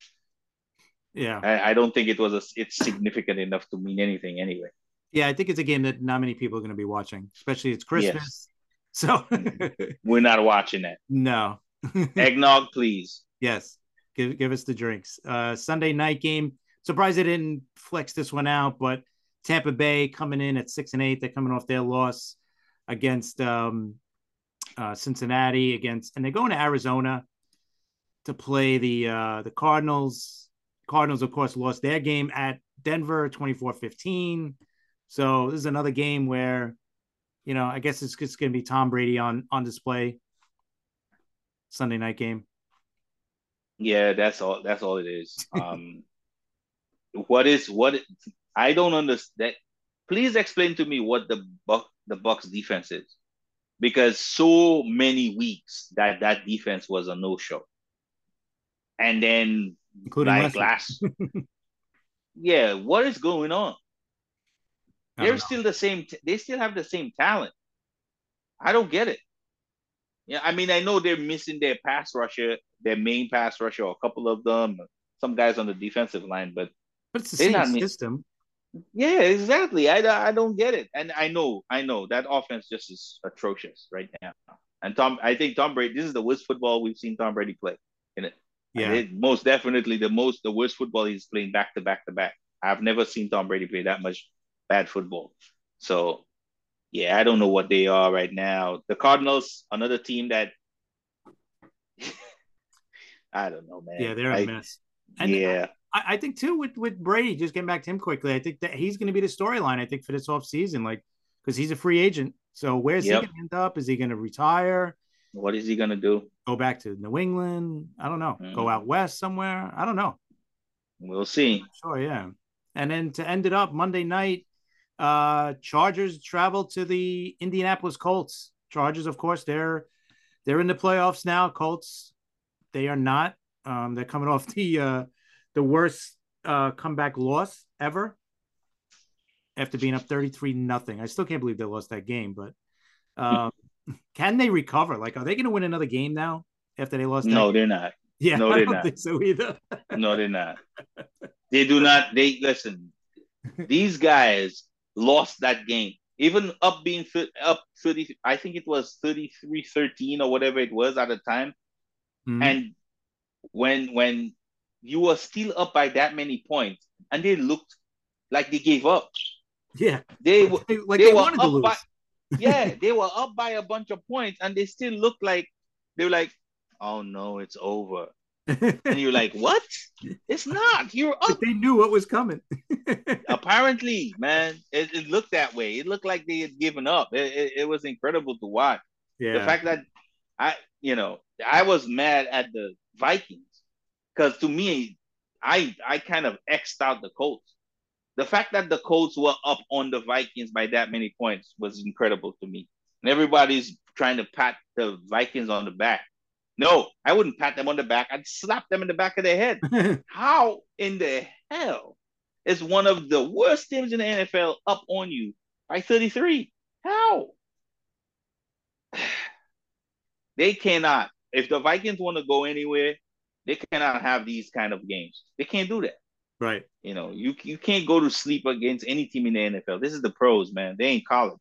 yeah, I, I don't think it was a, it's significant enough to mean anything anyway. Yeah, I think it's a game that not many people are going to be watching, especially it's Christmas. Yes. So we're not watching that. No. Eggnog, please. Yes give give us the drinks. Uh, Sunday night game. Surprised they didn't flex this one out, but Tampa Bay coming in at six and eight. They're coming off their loss against um, uh, Cincinnati against, and they're going to Arizona to play the uh, the Cardinals. Cardinals, of course, lost their game at Denver 24-15. So this is another game where, you know, I guess it's just going to be Tom Brady on on display. Sunday night game. Yeah, that's all. That's all it is. Um, what is what? I don't understand. Please explain to me what the Buck the Bucks defense is, because so many weeks that that defense was a no show, and then including like last. yeah, what is going on? They're still the same. T- they still have the same talent. I don't get it. Yeah, I mean, I know they're missing their pass rusher their main pass rusher, or a couple of them, some guys on the defensive line, but but it's the same system. Yeah, exactly. I, I don't get it, and I know I know that offense just is atrocious right now. And Tom, I think Tom Brady. This is the worst football we've seen Tom Brady play in it. Yeah, it, most definitely the most the worst football he's playing back to back to back. I've never seen Tom Brady play that much bad football. So, yeah, I don't know what they are right now. The Cardinals, another team that I don't know, man. Yeah, they're a mess. And yeah. I, I, think too with with Brady, just getting back to him quickly, I think that he's going to be the storyline. I think for this off season, like because he's a free agent. So where's yep. he going to end up? Is he going to retire? What is he going to do? Go back to New England? I don't know. Mm-hmm. Go out west somewhere? I don't know. We'll see. Sure, yeah. And then to end it up Monday night, uh Chargers travel to the Indianapolis Colts. Chargers, of course, they're they're in the playoffs now. Colts, they are not. Um, they're coming off the uh the worst uh comeback loss ever after being up 33 nothing. I still can't believe they lost that game, but um can they recover? Like, are they gonna win another game now after they lost? No, they're not. Yeah, no, they're not. so either. no, they're not. They do not. They listen. These guys lost that game. Even up being up 30, I think it was 33 13 or whatever it was at the time. Mm-hmm. And when when you were still up by that many points and they looked like they gave up. Yeah. They were like they, they were up by, yeah, they were up by a bunch of points and they still looked like they were like, oh no, it's over and you're like, what? It's not. You're up. But they knew what was coming. Apparently, man, it, it, looked that way. It looked like they had given up. It, it, it, was incredible to watch. Yeah. The fact that I, you know, I was mad at the Vikings because to me, I I kind of xed out the Colts. The fact that the Colts were up on the Vikings by that many points was incredible to me. And everybody's trying to pat the Vikings on the back. No, I wouldn't pat them on the back. I'd slap them in the back of their head. How in the hell is one of the worst teams in the NFL up on you by 33? How? they cannot. If the Vikings want to go anywhere, they cannot have these kind of games. They can't do that. Right. You know, you you can't go to sleep against any team in the NFL. This is the pros, man. They ain't college.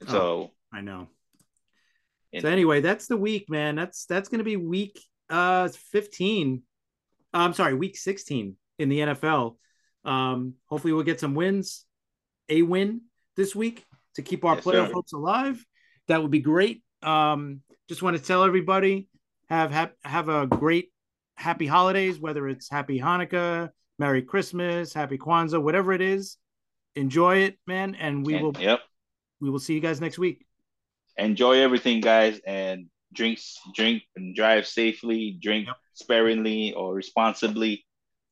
Oh, so oh, I know so anyway, that's the week, man. That's that's going to be week uh 15. Uh, I'm sorry, week 16 in the NFL. Um, hopefully, we'll get some wins, a win this week to keep our yes, playoff sir. hopes alive. That would be great. Um, just want to tell everybody have have have a great happy holidays, whether it's happy Hanukkah, Merry Christmas, Happy Kwanzaa, whatever it is. Enjoy it, man, and we will. Yep. We will see you guys next week enjoy everything, guys, and drinks, drink and drive safely, drink yep. sparingly or responsibly,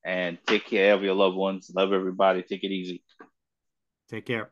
and take care of your loved ones. Love everybody. Take it easy. Take care.